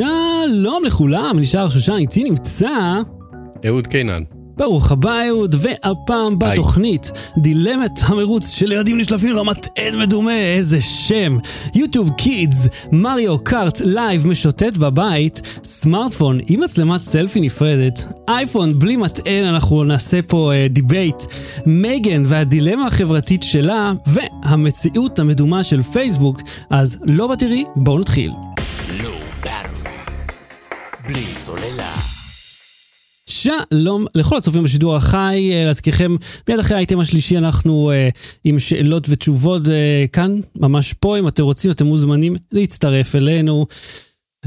שלום לכולם, נשאר שושן, איתי נמצא... אהוד קינן. ברוך הבא אהוד, והפעם בתוכנית דילמת המרוץ של ילדים נשלפים לו מטען מדומה, איזה שם. יוטיוב קידס, מריו קארט לייב משוטט בבית, סמארטפון עם מצלמת סלפי נפרדת, אייפון בלי מטען, אנחנו נעשה פה uh, דיבייט, מייגן והדילמה החברתית שלה, והמציאות המדומה של פייסבוק, אז לא בתראי, בואו נתחיל. בלי סוללה. שלום לכל הצופים בשידור החי, אה, להזכירכם, מיד אחרי האייטם השלישי אנחנו uh, עם שאלות ותשובות uh, כאן, ממש פה, אם אתם רוצים, אתם מוזמנים להצטרף אלינו.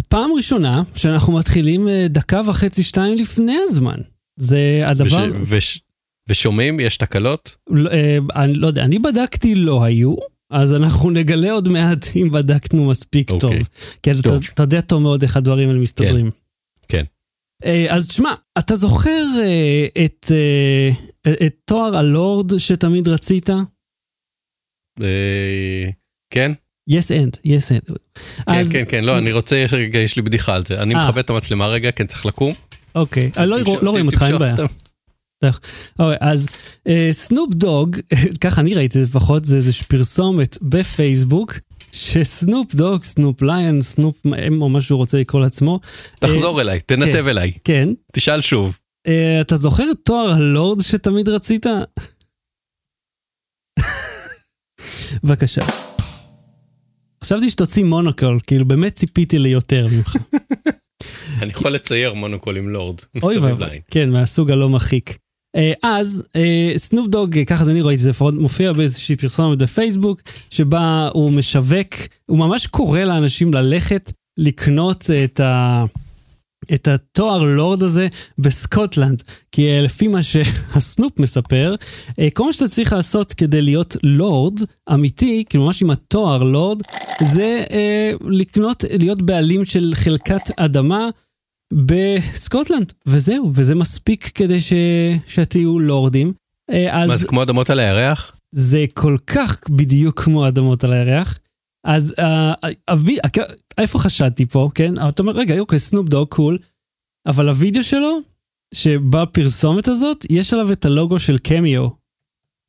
פעם ראשונה שאנחנו מתחילים דקה וחצי, שתיים לפני הזמן. זה הדבר... וש, וש, ושומעים? יש תקלות? לא, אני לא יודע, אני בדקתי, לא היו. אז אנחנו נגלה עוד מעט אם בדקנו מספיק okay. אוקיי. טוב. טוב. אתה, אתה יודע טוב מאוד איך הדברים האלה מסתדרים. כן. כן. אה, אז תשמע, אתה זוכר אה, את, אה, את תואר הלורד שתמיד רצית? כן. yes and, yes and. כן, כן, כן, לא, אני רוצה, יש לי בדיחה על זה. אני מכבד את המצלמה רגע, כן, צריך לקום. אוקיי, לא, לא רואים אותך, אין בעיה. אוקיי, אז Snoop Dogg, ככה אני ראיתי לפחות, זה איזושהי פרסומת בפייסבוק ש Snoop Dogg, Snoop Lion, Snoop או מה שהוא רוצה לקרוא לעצמו. תחזור אליי, תנתב כן, אליי. כן. תשאל שוב. אה, אתה זוכר את תואר הלורד שתמיד רצית? בבקשה. חשבתי שתוציא מונוקול, כאילו באמת ציפיתי ליותר ממך. אני יכול לצייר מונוקול עם לורד. אוי ואבוי, כן, מהסוג הלא מחיק. אה, אז Snoop Dogg, ככה אני ראיתי, זה לפחות מופיע באיזושהי פרסומת בפייסבוק, שבה הוא משווק, הוא ממש קורא לאנשים ללכת לקנות את ה... את התואר לורד הזה בסקוטלנד, כי אה, לפי מה שה Snoop מספר, אה, כל מה שאתה צריך לעשות כדי להיות לורד אמיתי, כאילו ממש עם התואר לורד, זה אה, לקנות, להיות בעלים של חלקת אדמה בסקוטלנד, וזהו, וזה מספיק כדי ש... שתהיו לורדים. אה, אז... מה זה כמו אדמות על הירח? זה כל כך בדיוק כמו אדמות על הירח. אז uh, אבי, איפה חשדתי פה, כן? אתה אומר, רגע, אוקיי, Snoop Dogg, cool, אבל הווידאו שלו, שבפרסומת הזאת, יש עליו את הלוגו של קמיו.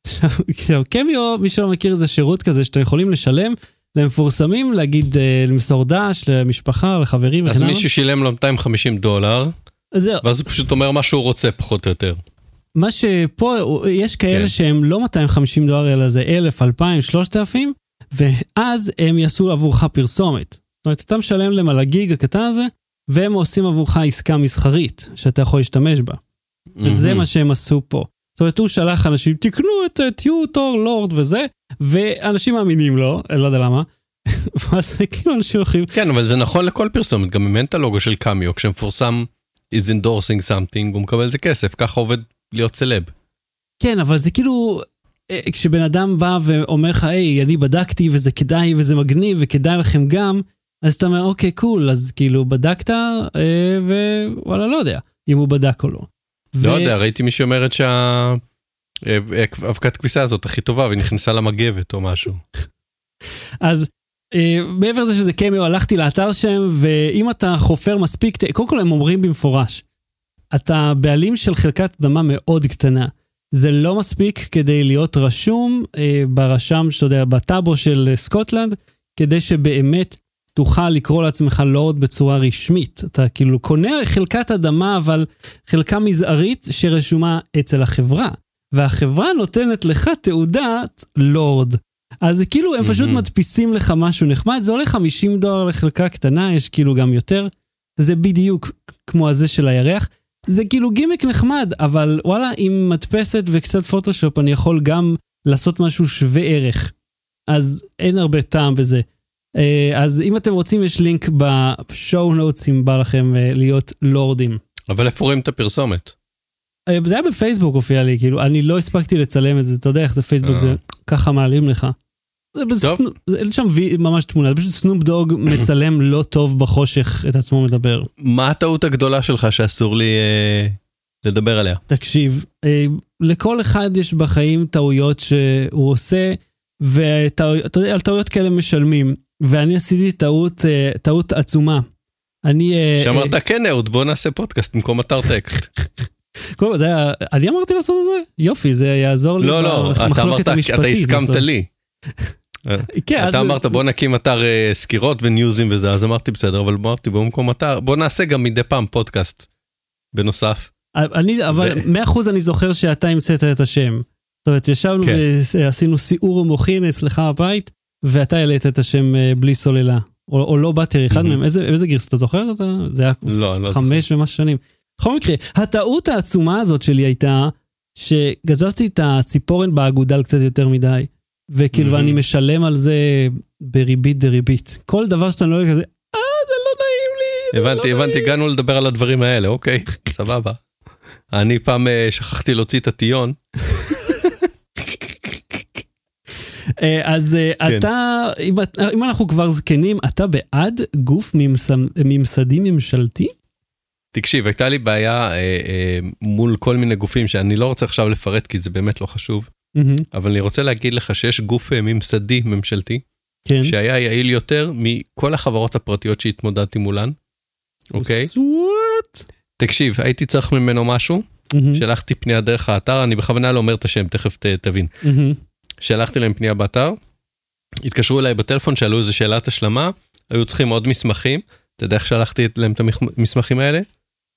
עכשיו, קמיו, מי שלא מכיר, זה שירות כזה שאתם יכולים לשלם למפורסמים, להגיד, אה, למסור דש, למשפחה, לחברים אז מישהו שילם לו 250 דולר, זהו. ואז הוא פשוט אומר מה שהוא רוצה, פחות או יותר. מה שפה, יש כאלה כן. שהם לא 250 דולר, אלא זה 1,000, 2,000, 3,000, ואז הם יעשו עבורך פרסומת. זאת אומרת, אתה משלם להם על הגיג הקטן הזה, והם עושים עבורך עסקה מסחרית, שאתה יכול להשתמש בה. וזה מה שהם עשו פה. זאת אומרת, הוא שלח אנשים, תקנו את טיוטור, לורד וזה, ואנשים מאמינים לו, אני לא יודע למה. ואז כאילו אנשים הולכים... כן, אבל זה נכון לכל פרסומת, גם אם אין את הלוגו של קמיו, כשמפורסם is endorsing something, הוא מקבל איזה כסף, ככה עובד להיות סלב. כן, אבל זה כאילו, אה, כשבן אדם בא ואומר לך, היי, אני בדקתי וזה כדאי וזה מגניב וכדאי לכם גם, אז אתה אומר, אוקיי, קול, אז כאילו בדקת, אה, ווואלה, לא יודע אם הוא בדק או לא. לא ו... יודע, ראיתי מישהו אומרת שהאבקת אה, כביסה הזאת הכי טובה והיא נכנסה למגבת או משהו. אז אה, מעבר לזה שזה קמיו, הלכתי לאתר שם, ואם אתה חופר מספיק, קודם כל הם אומרים במפורש, אתה בעלים של חלקת אדמה מאוד קטנה. זה לא מספיק כדי להיות רשום אה, ברשם, שאתה יודע, בטאבו של סקוטלנד, כדי שבאמת תוכל לקרוא לעצמך לורד בצורה רשמית. אתה כאילו קונה חלקת אדמה, אבל חלקה מזערית שרשומה אצל החברה. והחברה נותנת לך תעודת לורד. אז זה כאילו, הם פשוט מדפיסים לך משהו נחמד, זה עולה 50 דולר לחלקה קטנה, יש כאילו גם יותר. זה בדיוק כמו הזה של הירח. זה כאילו גימיק נחמד, אבל וואלה, עם מדפסת וקצת פוטושופ אני יכול גם לעשות משהו שווה ערך. אז אין הרבה טעם בזה. אה, אז אם אתם רוצים, יש לינק בשואו נוטס אם בא לכם אה, להיות לורדים. אבל איפה רואים את הפרסומת? אה, זה היה בפייסבוק הופיע לי, כאילו, אני לא הספקתי לצלם את זה, אתה יודע איך זה פייסבוק, זה ככה מעלים לך. טוב. אין שם ממש תמונה, זה פשוט סנופ דוג מצלם לא טוב בחושך את עצמו מדבר. מה הטעות הגדולה שלך שאסור לי אה, לדבר עליה? תקשיב, אה, לכל אחד יש בחיים טעויות שהוא עושה, ואתה יודע, על טעויות כאלה משלמים. ואני עשיתי טעות, אה, טעות עצומה. אני... אה, שאמרת כן אהוד בוא נעשה פודקאסט במקום אתר טקסט. קודם זה היה, אני אמרתי לעשות את זה? יופי, זה יעזור לי לא לא אתה במחלוקת אמרת המשפטית. אתה הסכמת. לי. כן, אתה אמרת בוא נקים אתר אה, סקירות וניוזים וזה אז אמרתי בסדר אבל אמרתי במקום אתר בוא נעשה גם מדי פעם פודקאסט. בנוסף. אני, אבל ו- מאה אחוז אני זוכר שאתה המצאת את השם. זאת אומרת, ישבנו כן. ועשינו סיעור מוחין אצלך בבית, ואתה העלית את השם אה, בלי סוללה. או, או לא באטרי, אחד. מהם. איזה, איזה גרסה אתה זוכר? אתה, זה היה לא לא. חמש ומשהו שנים. בכל מקרה, הטעות העצומה הזאת שלי הייתה שגזזתי את הציפורן באגודל קצת יותר מדי, וכאילו מהמם. אני משלם על זה בריבית דריבית. כל דבר שאתה לא כזה, אה, זה לא נעים לי. זה הבנתי לא הבנתי נעים." הגענו לדבר על הדברים האלה אוקיי סבבה. אני פעם אה, שכחתי להוציא את הטיון אה, אז אה, כן. אתה, אם אם אנחנו כבר זקנים, אתה בעד גוף ממסד- ממסדי ממשלתי? תקשיב הייתה לי בעיה אה, אה, מול כל מיני גופים שאני לא רוצה עכשיו לפרט כי זה באמת לא חשוב אבל אני רוצה להגיד לך שיש גוף אה, ממסדי ממשלתי כן. שהיה יעיל יותר מכל החברות הפרטיות שהתמודדתי מולן. אוקיי סוואט? תקשיב הייתי צריך ממנו משהו שלחתי פנייה דרך האתר אני בכוונה לא אומר את השם תכף ת, תבין. שלחתי להם פנייה באתר. התקשרו אליי בטלפון שאלו איזה שאלת השלמה היו צריכים עוד מסמכים אתה יודע איך שלחתי להם את המסמכים האלה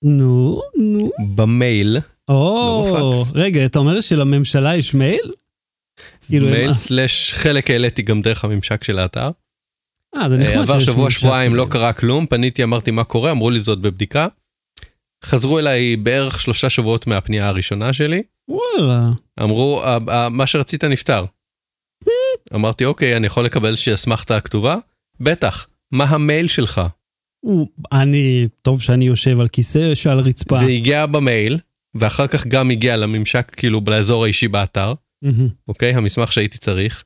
נו, נו. במייל או, לא. רגע, אתה אומר שלממשלה יש מייל? כאילו, מייל סלאש חלק העליתי גם דרך הממשק של האתר. אה, זה נחמד אה, עבר שבוע שבועיים לא. קרה כלום פניתי אמרתי מה קורה אמרו לי זאת בבדיקה. חזרו אליי בערך שלושה שבועות מהפנייה הראשונה שלי וואלה. אמרו "ה- ה- מה שרצית נפתר. אמרתי אוקיי אני יכול לקבל איזושהי אסמכתה כתובה? בטח. מה המייל שלך? הוא- אני, טוב שאני יושב על כיסא שעל רצפה. זה הגיע במייל ואחר כך גם הגיע לממשק כאילו לאזור האישי באתר. אוקיי המסמך שהייתי צריך.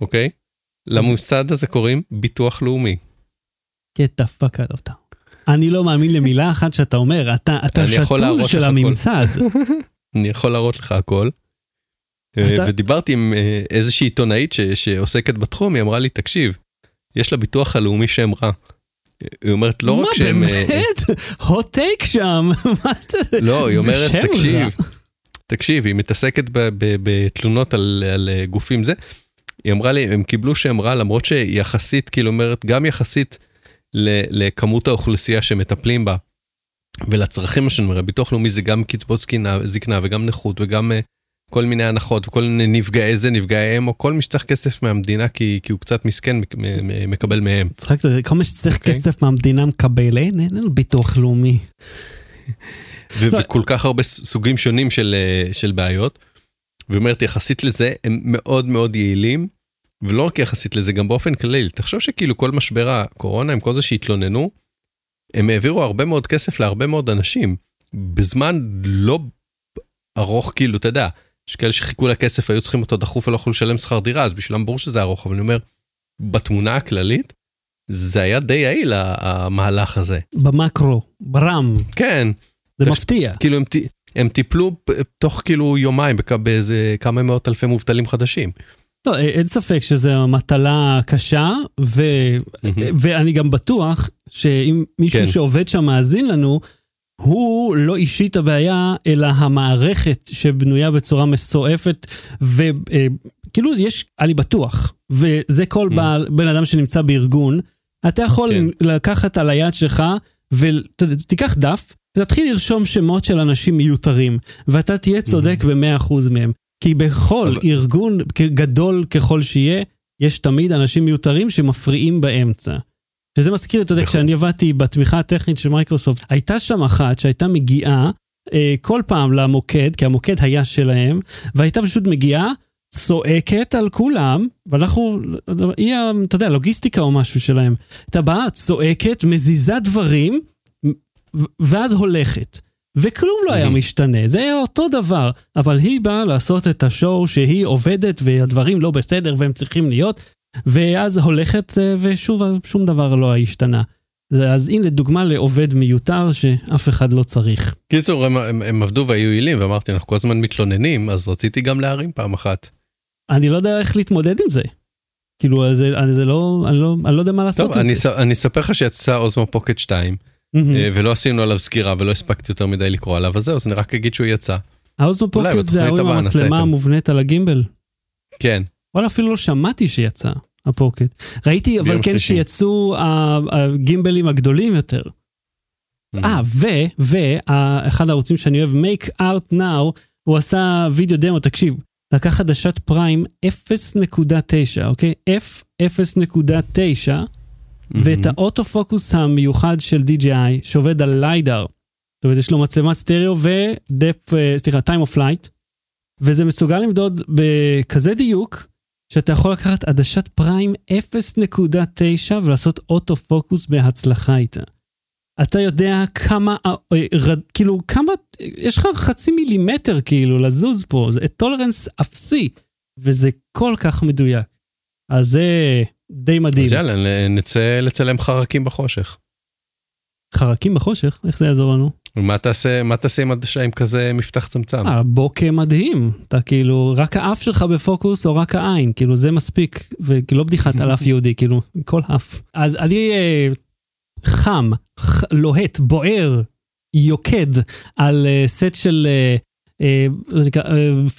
אוקיי. למוסד הזה קוראים ביטוח לאומי. get the fuck out of town. אני לא מאמין למילה אחת שאתה אומר, אתה, אתה שתול של. הממסד. אני יכול להראות לך הכל. אה, אתה- ודיברתי עם אה, איזושהי עיתונאית שעוסקת בתחום, היא אמרה לי, תקשיב, יש לביטוח הלאומי שם רע. היא אומרת, לא רק מה שהם... אה, באמת? hot take שם. מה זה? לא, היא אומרת, תקשיב, רע." תקשיב, היא מתעסקת בתלונות על על, אה, גופים זה. היא אמרה לי, הם קיבלו שם רע למרות שיחסית, כאילו אומרת, גם יחסית לכמות האוכלוסייה שמטפלים בה ולצרכים השונים, הרי ביטוח לאומי זה גם קצבאות זקנה, זקנה וגם נכות וגם אה, כל מיני הנחות וכל מיני נפגעי זה, נפגעי אם, או כל מי שצריך כסף מהמדינה כי, כי הוא קצת מסכן מקבל מהם. צחקת, כל מי שצריך אוקיי. כסף מהמדינה מקבל, אין אין לנו ביטוח לאומי. ו- לא. וכל כך הרבה סוגים שונים של, אה, של בעיות. והיא אומרת יחסית לזה הם מאוד מאוד יעילים. ולא רק יחסית לזה גם באופן כללי תחשוב שכאילו כל משבר הקורונה עם כל זה שהתלוננו. הם העבירו הרבה מאוד כסף להרבה מאוד אנשים בזמן לא ארוך כאילו אתה יודע יש כאלה שחיכו לכסף היו צריכים אותו דחוף ולא יכלו לשלם שכר דירה אז בשבילם ברור שזה ארוך אבל אני אומר בתמונה הכללית זה היה די יעיל המהלך הזה במקרו, ברם, כן זה תש- מפתיע. כאילו הם, הם טיפלו תוך כאילו יומיים באיזה כמה מאות אלפי מובטלים חדשים. לא, אין ספק שזו מטלה קשה, ו... ואני גם בטוח שאם מישהו כן. שעובד שם מאזין לנו, הוא לא אישית הבעיה, אלא המערכת שבנויה בצורה מסועפת, וכאילו יש, אני בטוח, וזה כל Mhm. בעל, בן אדם שנמצא בארגון, אתה יכול כן. לקחת על היד שלך, ותיקח דף, ותתחיל לרשום שמות של אנשים מיותרים, ואתה תהיה צודק ב-100% מהם. כי בכל אבל- ארגון גדול ככל שיהיה, יש תמיד אנשים מיותרים שמפריעים באמצע. שזה מזכיר, אתה יודע, נכון. כשאני עבדתי בתמיכה הטכנית של מייקרוסופט, הייתה שם אחת שהייתה מגיעה אה, כל פעם למוקד, כי המוקד היה שלהם, והייתה פשוט מגיעה, צועקת על כולם, ואנחנו, היא, אתה יודע, לוגיסטיקה או משהו שלהם. הייתה באה, צועקת, מזיזה דברים, ואז הולכת. וכלום לא היה. משתנה, זה היה אותו דבר, אבל היא באה לעשות את השואו שהיא עובדת והדברים לא בסדר והם צריכים להיות, ואז הולכת אה, ושוב שום דבר לא השתנה. אז הנה דוגמה לעובד מיותר שאף אחד לא צריך. קיצור הם, הם, הם עבדו והיו יעילים ואמרתי אנחנו כל הזמן מתלוננים אז רציתי גם להרים פעם אחת. אני לא יודע איך להתמודד עם זה. כאילו, זה, אני, זה לא, אני, לא, אני לא יודע מה לעשות טוב עם אני, זה. ס- אני אספר לך שיצא אוזמה פוקט 2 אה, ולא עשינו עליו סקירה ולא הספקתי יותר מדי לקרוא עליו, אז זהו, אז אני רק אגיד שהוא יצא. האוזו אולי פוקט זה ההוא עם המצלמה. המובנית על הגימבל. כן, וואלה, אפילו לא שמעתי שיצא הפוקט. ראיתי אבל כן שלישי. שיצאו הגימבלים הגדולים יותר. אה, ו, ואחד הערוצים שאני אוהב, Make Art Now, הוא עשה וידאו דמו, תקשיב, לקח עדשת פריים 0.9, אוקיי? F0.9, ואת האוטו פוקוס המיוחד של DJI, שעובד על ליידר. זאת אומרת, יש לו מצלמת סטריאו ודפ, אה, סליחה, time of flight, וזה מסוגל למדוד בכזה דיוק, שאתה יכול לקחת עדשת פריים 0.9 ולעשות אוטו פוקוס בהצלחה איתה. אתה יודע כמה, אה, אה, כאילו, כמה, יש לך חצי מילימטר כאילו לזוז פה, זה טולרנס אפסי, וזה כל כך מדויק. אז זה די מדהים. אז יאללה, נצא לצלם חרקים בחושך. חרקים בחושך, איך זה יעזור לנו? מה תעשה, מה תעשה עם עם כזה מפתח צמצם? אה, bokeh מדהים. אתה כאילו, רק האף שלך בפוקוס או רק העין, כאילו זה מספיק, ולא בדיחת על אף יהודי, כאילו, כל אף. אז אני אה, חם, ח, לוהט, בוער, יוקד על אה, סט של אה,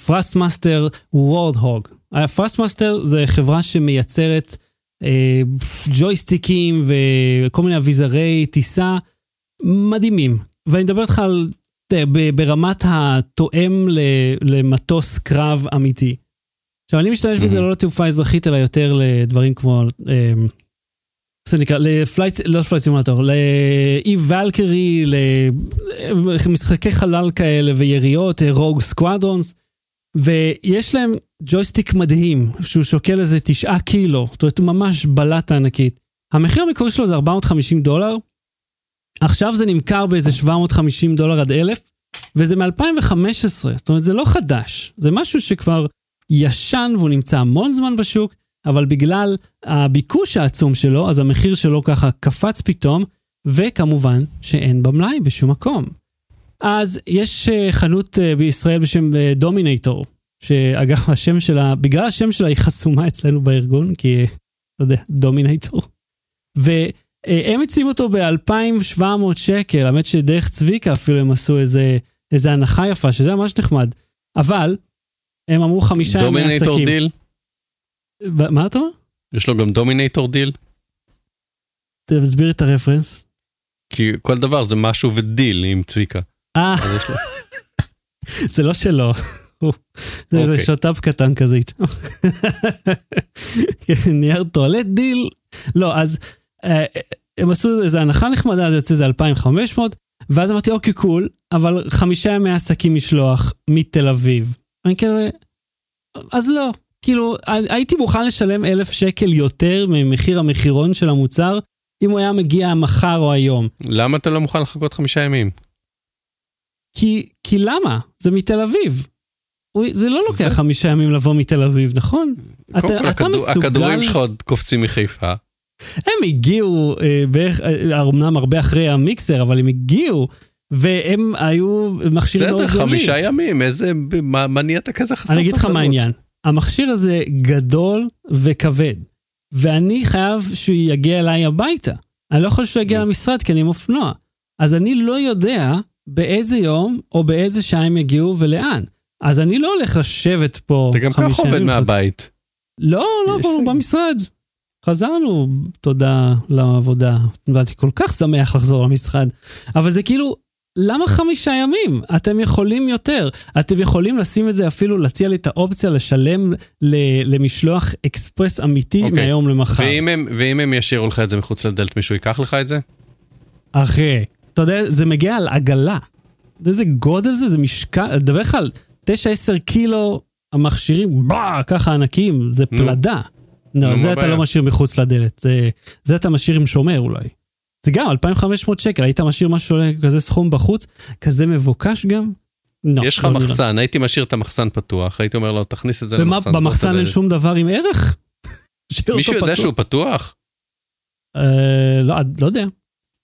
Thrustmaster Warthog. Thrustmaster זה חברה שמייצרת אה, ג'ויסטיקים וכל מיני אביזרי טיסה מדהימים. ואני מדבר איתך על ברמת התואם למטוס קרב אמיתי. עכשיו, אני משתמש בזה Mhm. לא לתעופה אזרחית, אלא יותר לדברים כמו, אה, איך זה נקרא, ל Flight, לא Flight Simulator, ל EVE Valkyrie, למשחקי חלל כאלה ויריות, Rogue Squadrons, ויש להם ג'ויסטיק מדהים, שהוא שוקל איזה תשעה קילו, זאת אומרת, ממש בלטה ענקית. המחיר המקורי שלו זה 450 דולר, עכשיו זה נמכר באיזה 750 דולר עד 1,000, וזה מ-2015, זאת אומרת, זה לא חדש, זה משהו שכבר ישן והוא נמצא המון זמן בשוק, אבל בגלל הביקוש העצום שלו, אז המחיר שלו ככה קפץ פתאום, וכמובן שאין במלאי בשום מקום. אז יש אה, חנות אה, בישראל בשם דומינטור, שאגב, השם שלה, בגלל השם שלה היא חסומה אצלנו בארגון, כי, אה, לא יודע, Dominator. והם הציבו אותו ב-2,700 שקל, האמת שדרך צביקה אפילו הם עשו איזה, איזה הנחה יפה, שזה ממש נחמד. אבל, הם אמרו חמישה ימי עסקים. Dominator deal? ב- מה אתה אומר? יש לו גם Dominator deal? תסביר את ה reference. כי כל דבר זה משהו ודיל עם צביקה. אה, זה לא שלו. זה איזה אוקיי. שת"פ קטן כזה איתו. כן, נייר טואלט דיל. לא, אז אה, הם עשו איזה הנחה נחמדה, זה יוצא איזה 2,500, ואז אמרתי, אוקיי, cool, אבל חמישה ימי עסקים משלוח מתל אביב. אני כזה, אז לא. כאילו, הייתי מוכן לשלם אלף שקל יותר ממחיר המחירון של המוצר, אם הוא היה מגיע מחר או היום. למה אתה לא מוכן לחכות חמישה ימים? כי, כי למה? זה מתל אביב. זה לא לוקח זה- חמישה ימים לבוא מתל אביב, נכון? אתה, כל, אתה הכדור- מסוגל... הכדורים שלך עוד קופצים מחיפה. הם הגיעו, אה, בערך, אה, אמנם הרבה אחרי המיקסר, אבל הם הגיעו, והם היו מכשירים מאוד בסדר, גדולים. חמישה ימים, איזה, מה מה נהיית כזה חסר אני אגיד לך סבלנות? מה העניין. המכשיר הזה גדול וכבד, ואני חייב שהוא יגיע אליי הביתה. אני לא יכול שהוא יגיע. למשרד כי אני עם אופנוע. אז אני לא יודע באיזה יום או באיזה שעה הם יגיעו ולאן. אז אני לא הולך לשבת פה אתה גם ככה חמישה עובד ימים. מהבית. לא, לא, לי. במשרד. חזרנו, תודה לעבודה. ואני כל כך שמח לחזור למשרד. אבל זה כאילו, למה חמישה ימים? אתם יכולים יותר. אתם יכולים לשים את זה אפילו, להציע לי את האופציה לשלם ל- למשלוח אקספרס אמיתי אוקיי. מהיום למחר. ואם הם, ואם הם ישאירו לך את זה מחוץ לדלת, מישהו ייקח לך את זה? אחי, אתה יודע, זה מגיע על עגלה. אתה יודע איזה גודל זה? זה משקל, אני מדבר לך על 9-10 קילו המכשירים, באה, ככה ענקים, זה נו. לא, זה אתה? לא משאיר מחוץ לדלת, זה, זה אתה משאיר עם שומר אולי. זה גם 2,500 שקל, היית משאיר משהו שעולה כזה סכום בחוץ, כזה מבוקש גם? לא. יש לך לא נראה. מחסן, הייתי משאיר את המחסן פתוח, הייתי אומר לו, תכניס את זה ומה, למחסן. במחסן אין הדלת." שום דבר עם ערך? מישהו יודע? שהוא פתוח? אה, לא, לא יודע.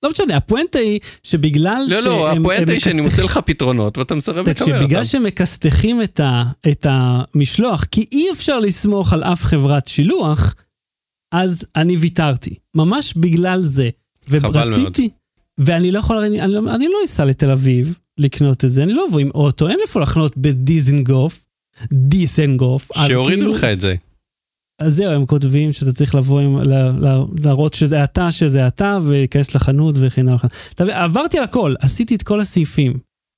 לא משנה, הפואנטה היא שבגלל לא, לא, שהם- הפואנטה הם היא שאני מוצא לך פתרונות ואתה מסרב לקבל בגלל אותם. שמכסתחים את, ה, את המשלוח, כי אי אפשר לסמוך על אף חברת שילוח, אז אני ויתרתי. ממש בגלל זה. ורציתי, ואני לא יכול, אני, אני, אני לא אסע לתל אביב לקנות את זה, אני לא אבוא עם אוטו, אין איפה לחנות בדיזנגוף, דיסנגוף. שיורידו כאילו- לך את זה. אז זהו, הם כותבים שאתה צריך לבוא עם, לה, לה, להראות שזה אתה, שזה אתה, ולהיכנס לחנות וכן הלאה. עברתי על הכל, עשיתי את כל הסעיפים.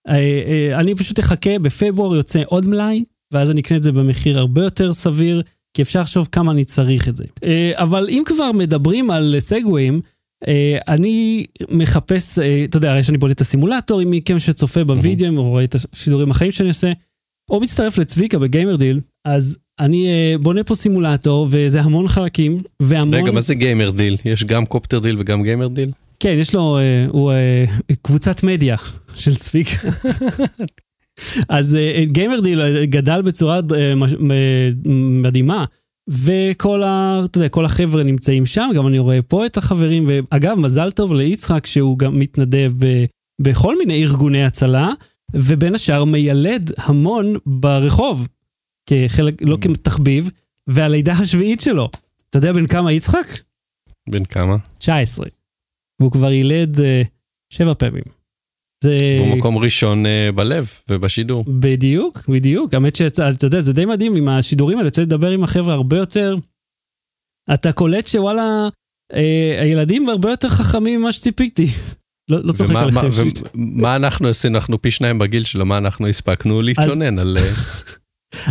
אה, אה, אני פשוט אחכה, בפברואר יוצא עוד מלאי, ואז אני אקנה את זה במחיר הרבה יותר סביר, כי אפשר לחשוב כמה אני צריך את זה. אה, אבל אם כבר מדברים על סגוויים, אה, אני מחפש, אתה יודע, הרי שאני בולט את הסימולטור, אם מכם שצופה בווידאו, או רואה את השידורים החיים שאני עושה, או מצטרף לצביקה ב Gamer Deal, אז אני אה, בונה פה סימולטור, וזה המון חלקים, והמון... רגע, מה זה Gamer Deal? יש גם Copter Deal וגם Gamer Deal? כן, יש לו, אה, הוא אה, קבוצת מדיה של צביקה. אז Gamer Deal גדל בצורה מדהימה, וכל ה, אתה יודע, כל החבר'ה נמצאים שם, גם אני רואה פה את החברים, ואגב, מזל טוב ליצחק שהוא גם מתנדב ב, בכל מיני ארגוני הצלה, ובין השאר מיילד המון ברחוב, כחלק, לא כתחביב, והלידה השביעית שלו. אתה יודע בן כמה יצחק? בן כמה? 19. והוא כבר יילד אה, שבע פעמים. זה... הוא מקום ראשון אה, בלב ובשידור. בדיוק, בדיוק. האמת שאתה יודע, זה די מדהים עם השידורים האלה, יוצא לדבר עם החבר'ה הרבה יותר. אתה קולט שוואלה, אה, הילדים הרבה יותר חכמים ממה שציפיתי. לא, לא צוחק עליכם. מה-. ומה אנחנו עשינו? אנחנו פי שניים בגיל שלו, מה אנחנו הספקנו להתלונן על אה,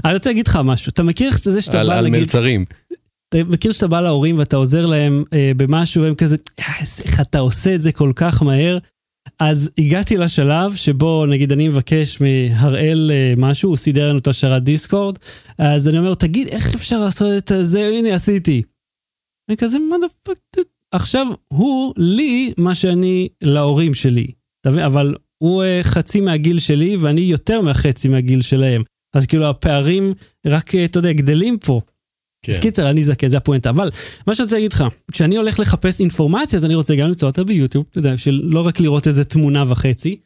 אני רוצה להגיד לך משהו, אתה מכיר את זה שאתה על- בא על נגיד, מלצרים. אתה מכיר שאתה בא להורים ואתה עוזר להם אה, במשהו, הם כזה, "אה, איך אתה עושה את זה כל כך מהר? אז הגעתי לשלב שבו נגיד אני מבקש מהראל אה, משהו, הוא סידר לנו את השרת דיסקורד, אז אני אומר תגיד, איך אפשר לעשות את זה? הנה, עשיתי. אני כזה, מה the fuck? עכשיו, הוא לי מה שאני להורים שלי. אבל הוא אה, חצי מהגיל שלי ואני יותר מהחצי מהגיל שלהם. אז כאילו הפערים רק, אה, אתה יודע, גדלים פה. אז כן. קיצר, אני זקן, זה הפואנטה. אבל מה שאני רוצה להגיד לך, כשאני הולך לחפש אינפורמציה, אז אני רוצה גם למצוא אותה ביוטיוב, אתה יודע, של לא רק לראות איזה תמונה וחצי.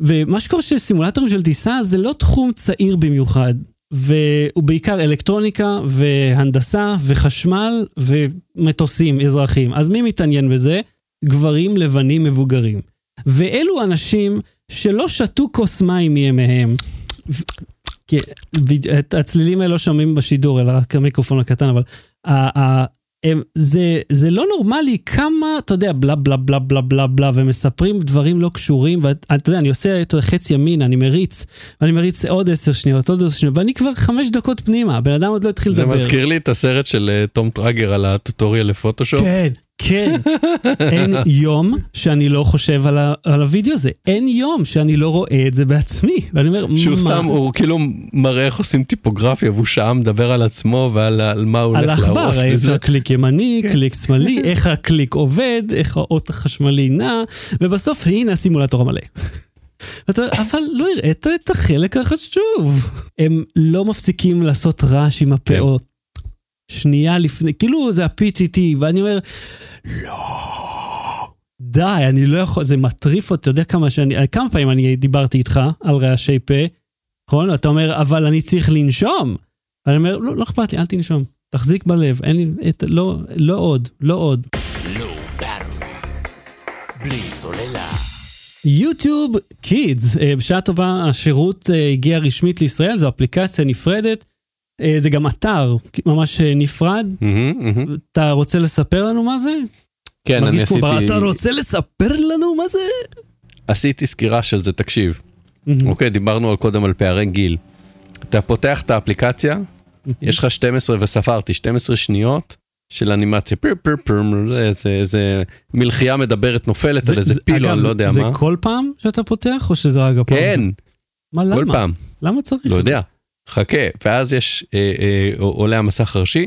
ומה שקורה שסימולטורים של טיסה זה לא תחום צעיר במיוחד, והוא בעיקר אלקטרוניקה והנדסה וחשמל ומטוסים אזרחיים. אז מי מתעניין בזה? גברים לבנים מבוגרים. ואלו אנשים שלא שתו כוס מים מימיהם. כי את הצלילים האלה לא שומעים בשידור, אלא רק המיקרופון הקטן, אבל ה- ה- הם, זה, זה לא נורמלי כמה, אתה יודע, בלה בלה בלה בלה בלה בלה, ומספרים דברים לא קשורים, ואתה יודע, אני עושה את חצי ימינה, אני מריץ, ואני מריץ עוד עשר שניות, עוד עשר שניות, ואני כבר חמש דקות פנימה, הבן אדם עוד לא התחיל זה לדבר. מזכיר לי את הסרט של אה, תום טרגר על הטוטוריאל לפוטושופ. כן, כן. אין יום שאני לא חושב על, ה, על הוידאו הזה. אין יום שאני לא רואה את זה בעצמי. ואני אומר, שהוא מה? סתם, הוא כאילו מראה איך עושים טיפוגרפיה והוא שעה מדבר על עצמו ועל על מה הוא על הולך עכבר, להראות. האם וזה. זה קליק ימני, כן. קליק שמאלי, איך הקליק עובד, איך האות החשמלי נע, ובסוף הנה הסימולטור המלא. אבל לא הראית את החלק החשוב. הם לא מפסיקים לעשות רעש עם הפאות. שנייה לפני, כאילו זה ה-PTT, ואני אומר, לא, די, אני לא יכול, זה מטריף אותי, אתה יודע כמה שאני, כמה פעמים אני דיברתי איתך על רעשי פה, נכון? אתה אומר, אבל אני צריך לנשום. אני אומר, לא, לא אכפת לי, אל תנשום. תחזיק בלב, אין לי, את, לא, לא עוד, לא עוד. באטרי. בלי סוללה. יוטיוב קידס, אה, בשעה טובה השירות אה, הגיע רשמית לישראל, זו אפליקציה נפרדת, זה גם אתר ממש אה, נפרד. מהמם, מהמם. אתה רוצה לספר לנו מה זה? כן, אני פה בר- עשיתי, אתה רוצה לספר לנו מה זה? עשיתי סקירה של זה, תקשיב. אוקיי, דיברנו על קודם על פערי גיל. אתה פותח את האפליקציה, יש לך 12 וספרתי 12 שניות של אנימציה פיר פיר פיר איזה איזה מלחייה מדברת נופלת על איזה פילו אגב, אני לא יודע זה מה. כל פעם שאתה פותח או שזה רק הפעם? כן, מה, כל למה? פעם, למה צריך? לא זה? יודע. חכה, ואז יש, אה, אה, עולה המסך הראשי,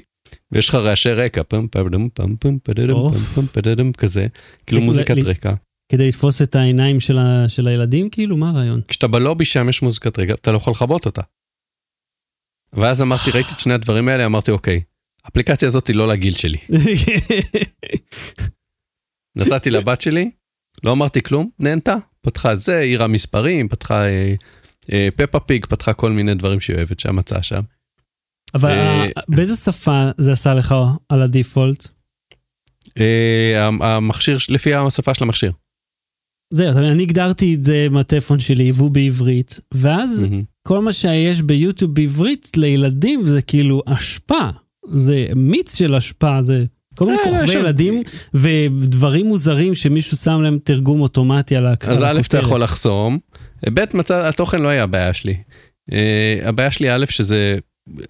ויש לך רעשי רקע, פם פם פדדם אוף. פם פם פדדם כזה, כאילו מוזיקת רקע. כדי לתפוס את העיניים של, ה, של הילדים, כאילו, מה הרעיון? כשאתה בלובי שם יש מוזיקת רקע, אתה לא יכול לכבות אותה. ואז אמרתי, ראיתי את שני הדברים האלה, אמרתי, אוקיי, האפליקציה הזאת היא לא לגיל שלי. נתתי לבת שלי, לא אמרתי כלום, נהנתה, פתחה את זה, העירה מספרים, פתחה פפה פיג, פתחה כל מיני דברים שהיא אוהבת שם, מצאה שם. אבל אה, באיזה שפה זה עשה לך על הדיפולט? אה, המכשיר, לפי השפה של המכשיר. זהו, אני הגדרתי את זה מהטלפון שלי, והוא בעברית, ואז. כל מה שיש ביוטיוב בעברית לילדים זה כאילו אשפה. זה מיץ של אשפה, זה כל מיני אה, כוכבי ילדים ודברים מוזרים שמישהו שם להם תרגום אוטומטי על הכ- אז א', אתה הכותרת. יכול לחסום, ב', מצד, התוכן לא היה הבעיה שלי. אה, הבעיה שלי א', שזה,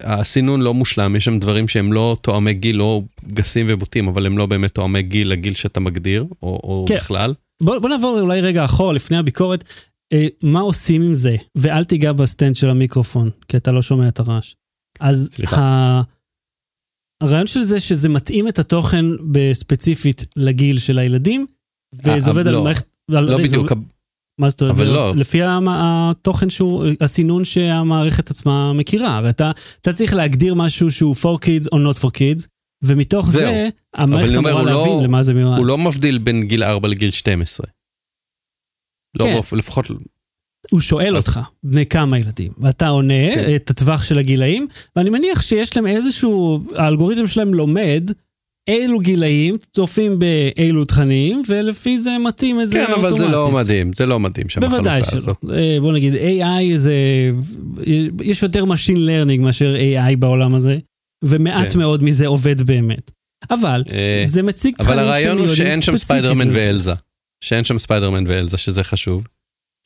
הסינון לא מושלם, יש שם דברים שהם לא תואמי גיל, לא גסים ובוטים, אבל הם לא באמת תואמי גיל לגיל שאתה מגדיר, או, או כן. בכלל. בוא, בוא נעבור אולי רגע אחורה לפני הביקורת, אה, מה עושים עם זה? ואל תיגע בסטנד של המיקרופון, כי אתה לא שומע את הרעש. אז סליחה. ה... הרעיון של זה שזה מתאים את התוכן בספציפית לגיל של הילדים, וזה אה, עובד על לא. מערכת... על- לא זה- בדיוק, מה זאת אומרת? אבל לא. לפי התוכן שהוא, הסינון שהמערכת עצמה מכירה. הרי אתה, אתה צריך להגדיר משהו שהוא for kids or not for kids, ומתוך זהו. זה, המערכת אמורה לא- להבין למה זה מיועד. הוא לא מבדיל בין גיל 4 לגיל 12. לא, כן. באופן- לפחות, הוא שואל אז- אותך, בני כמה ילדים, ואתה עונה כן. את הטווח של הגילאים, ואני מניח שיש להם איזשהו, האלגוריתם שלהם לומד אילו גילאים צופים באילו תכנים, ולפי זה מתאים את זה כן, אוטומטית. אבל זה לא מדהים, זה לא מדהים שם בוודאי החלוקה שלא. הזאת. אה, בוא נגיד, AI זה, יש יותר Machine Learning מאשר AI בעולם הזה, ומעט כן. מאוד מזה עובד באמת. אבל אה, זה מציג אבל תכנים הרעיון הוא שאין שם ספיידרמן לזה. ואלזה. שאין שם ספיידרמן ואלזה, שזה חשוב.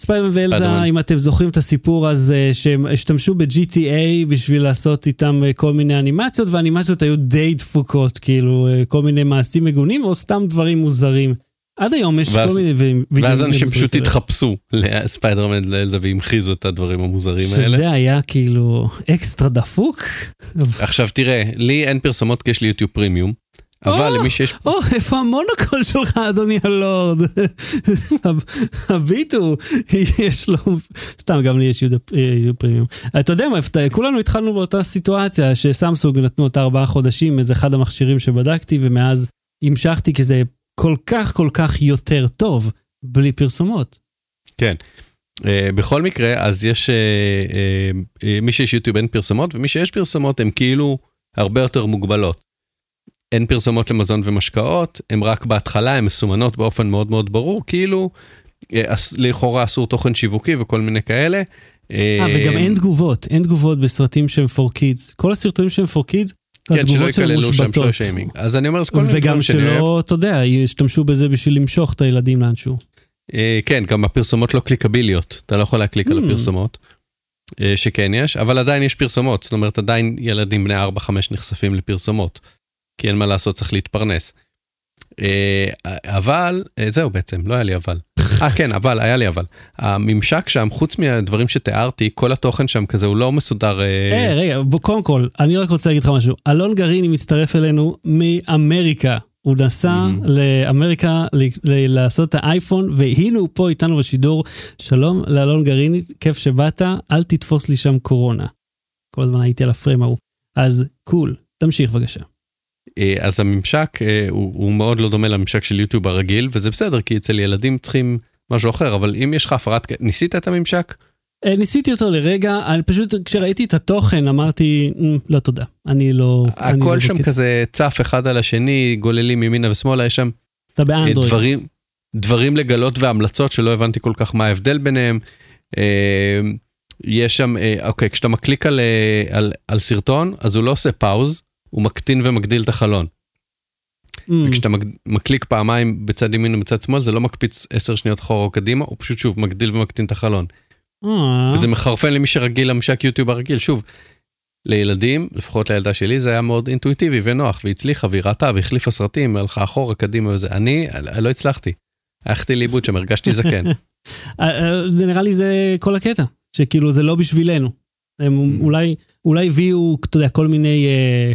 ספיידרמן ואלזה. אם אתם זוכרים את הסיפור אז אה, שהם השתמשו ב-GTA בשביל לעשות איתם אה, כל מיני אנימציות, והאנימציות היו די דפוקות, כאילו אה, כל מיני מעשים מגונים או סתם דברים מוזרים. עד היום יש ואז- כל מיני וידאוים ואז אנשים פשוט. התחפשו לספיידרמן לאלזה והמחיזו את הדברים המוזרים האלה. שזה היה כאילו אקסטרה דפוק. עכשיו תראה, לי אין פרסומות כי יש לי יוטיוב פרימיום, אבל! למי שיש... או, איפה המונוקול שלך, אדוני הלורד? הביט הוא, יש לו, סתם, גם לי יש יוטיוב פרימיום. אתה יודע מה, כולנו התחלנו באותה סיטואציה שסמסונג נתנו אותה ארבעה חודשים, איזה אחד המכשירים שבדקתי, ומאז המשכתי, כי זה כל כך כל כך יותר טוב, בלי פרסומות. כן. אה, בכל מקרה, אז יש... אה, אה, מי שיש יוטיוב אין פרסומות, ומי שיש פרסומות הם כאילו הרבה יותר מוגבלות. אין פרסומות למזון ומשקאות, הם רק בהתחלה, הן מסומנות באופן מאוד מאוד ברור, כאילו אה, לכאורה אסור תוכן שיווקי וכל מיני כאלה. אה, וגם אין תגובות, אין תגובות בסרטים שהם for kids. כל הסרטונים שהם for kids, כן, שלא שלהם יקללו שם מושבתות. שלא שיימינג. אז אני אומר, כל מיני וגם דברים שאני אוהב. שלא, אתה יודע, ישתמשו בזה בשביל למשוך את הילדים לאנשהו. אה, כן, גם הפרסומות לא קליקביליות, אתה לא יכול להקליק על Hmm. הפרסומות. אה, שכן יש, אבל עדיין יש פרסומות, זאת אומרת עדיין ילדים בני 4-5 נחשפים לפרסומות. כי אין מה לעשות, צריך להתפרנס. אה, אבל, אה, זהו בעצם, לא היה לי אבל. אה כן, אבל, היה לי אבל. הממשק שם, חוץ מהדברים שתיארתי, כל התוכן שם כזה הוא לא מסודר. אה, היי, רגע, קודם כל, אני רק רוצה להגיד לך משהו. אלון גריני מצטרף אלינו מאמריקה. הוא נסע. לאמריקה ל- ל- לעשות את האייפון, והנה הוא פה איתנו בשידור. שלום לאלון גריני, כיף שבאת, אל תתפוס לי שם קורונה. כל הזמן הייתי על הפריים ההוא. אז קול, תמשיך בבקשה. אה, אז הממשק אה, הוא, הוא מאוד לא דומה לממשק של יוטיוב הרגיל, וזה בסדר, כי אצל ילדים צריכים משהו אחר, אבל אם יש לך הפרעת, ניסית את הממשק? אה, ניסיתי אותו לרגע, אני פשוט כשראיתי את התוכן אמרתי, "מ, לא תודה, אני לא... אני לא הכל שם בקטע." כזה צף אחד על השני, גוללים ימינה ושמאלה, יש שם אתה באנדרואיד. דברים, דברים לגלות והמלצות שלא הבנתי כל כך מה ההבדל ביניהם. יש שם, אוקיי, כשאתה מקליק על, על, על סרטון, אז הוא לא עושה פאוז, הוא מקטין ומגדיל את החלון. Mm, וכשאתה מקליק פעמיים בצד ימין ובצד שמאל, זה לא מקפיץ 10 שניות אחורה או קדימה, הוא פשוט שוב מגדיל ומקטין את החלון. אה, וזה מחרפן למי שרגיל לממשק יוטיוב הרגיל, שוב. לילדים, לפחות לילדה שלי, זה היה מאוד אינטואיטיבי ונוח, והיא הצליחה, והיא ראתה, והחליפה סרטים, הלכה אחורה, קדימה וזה. אני, לא הצלחתי. הלכתי לאיבוד שם, הרגשתי זקן. אה, אה, זה נראה לי זה כל הקטע, שכאילו זה לא בשבילנו. הם Mm. אולי, אולי הביאו, אתה יודע, כל מיני... אה,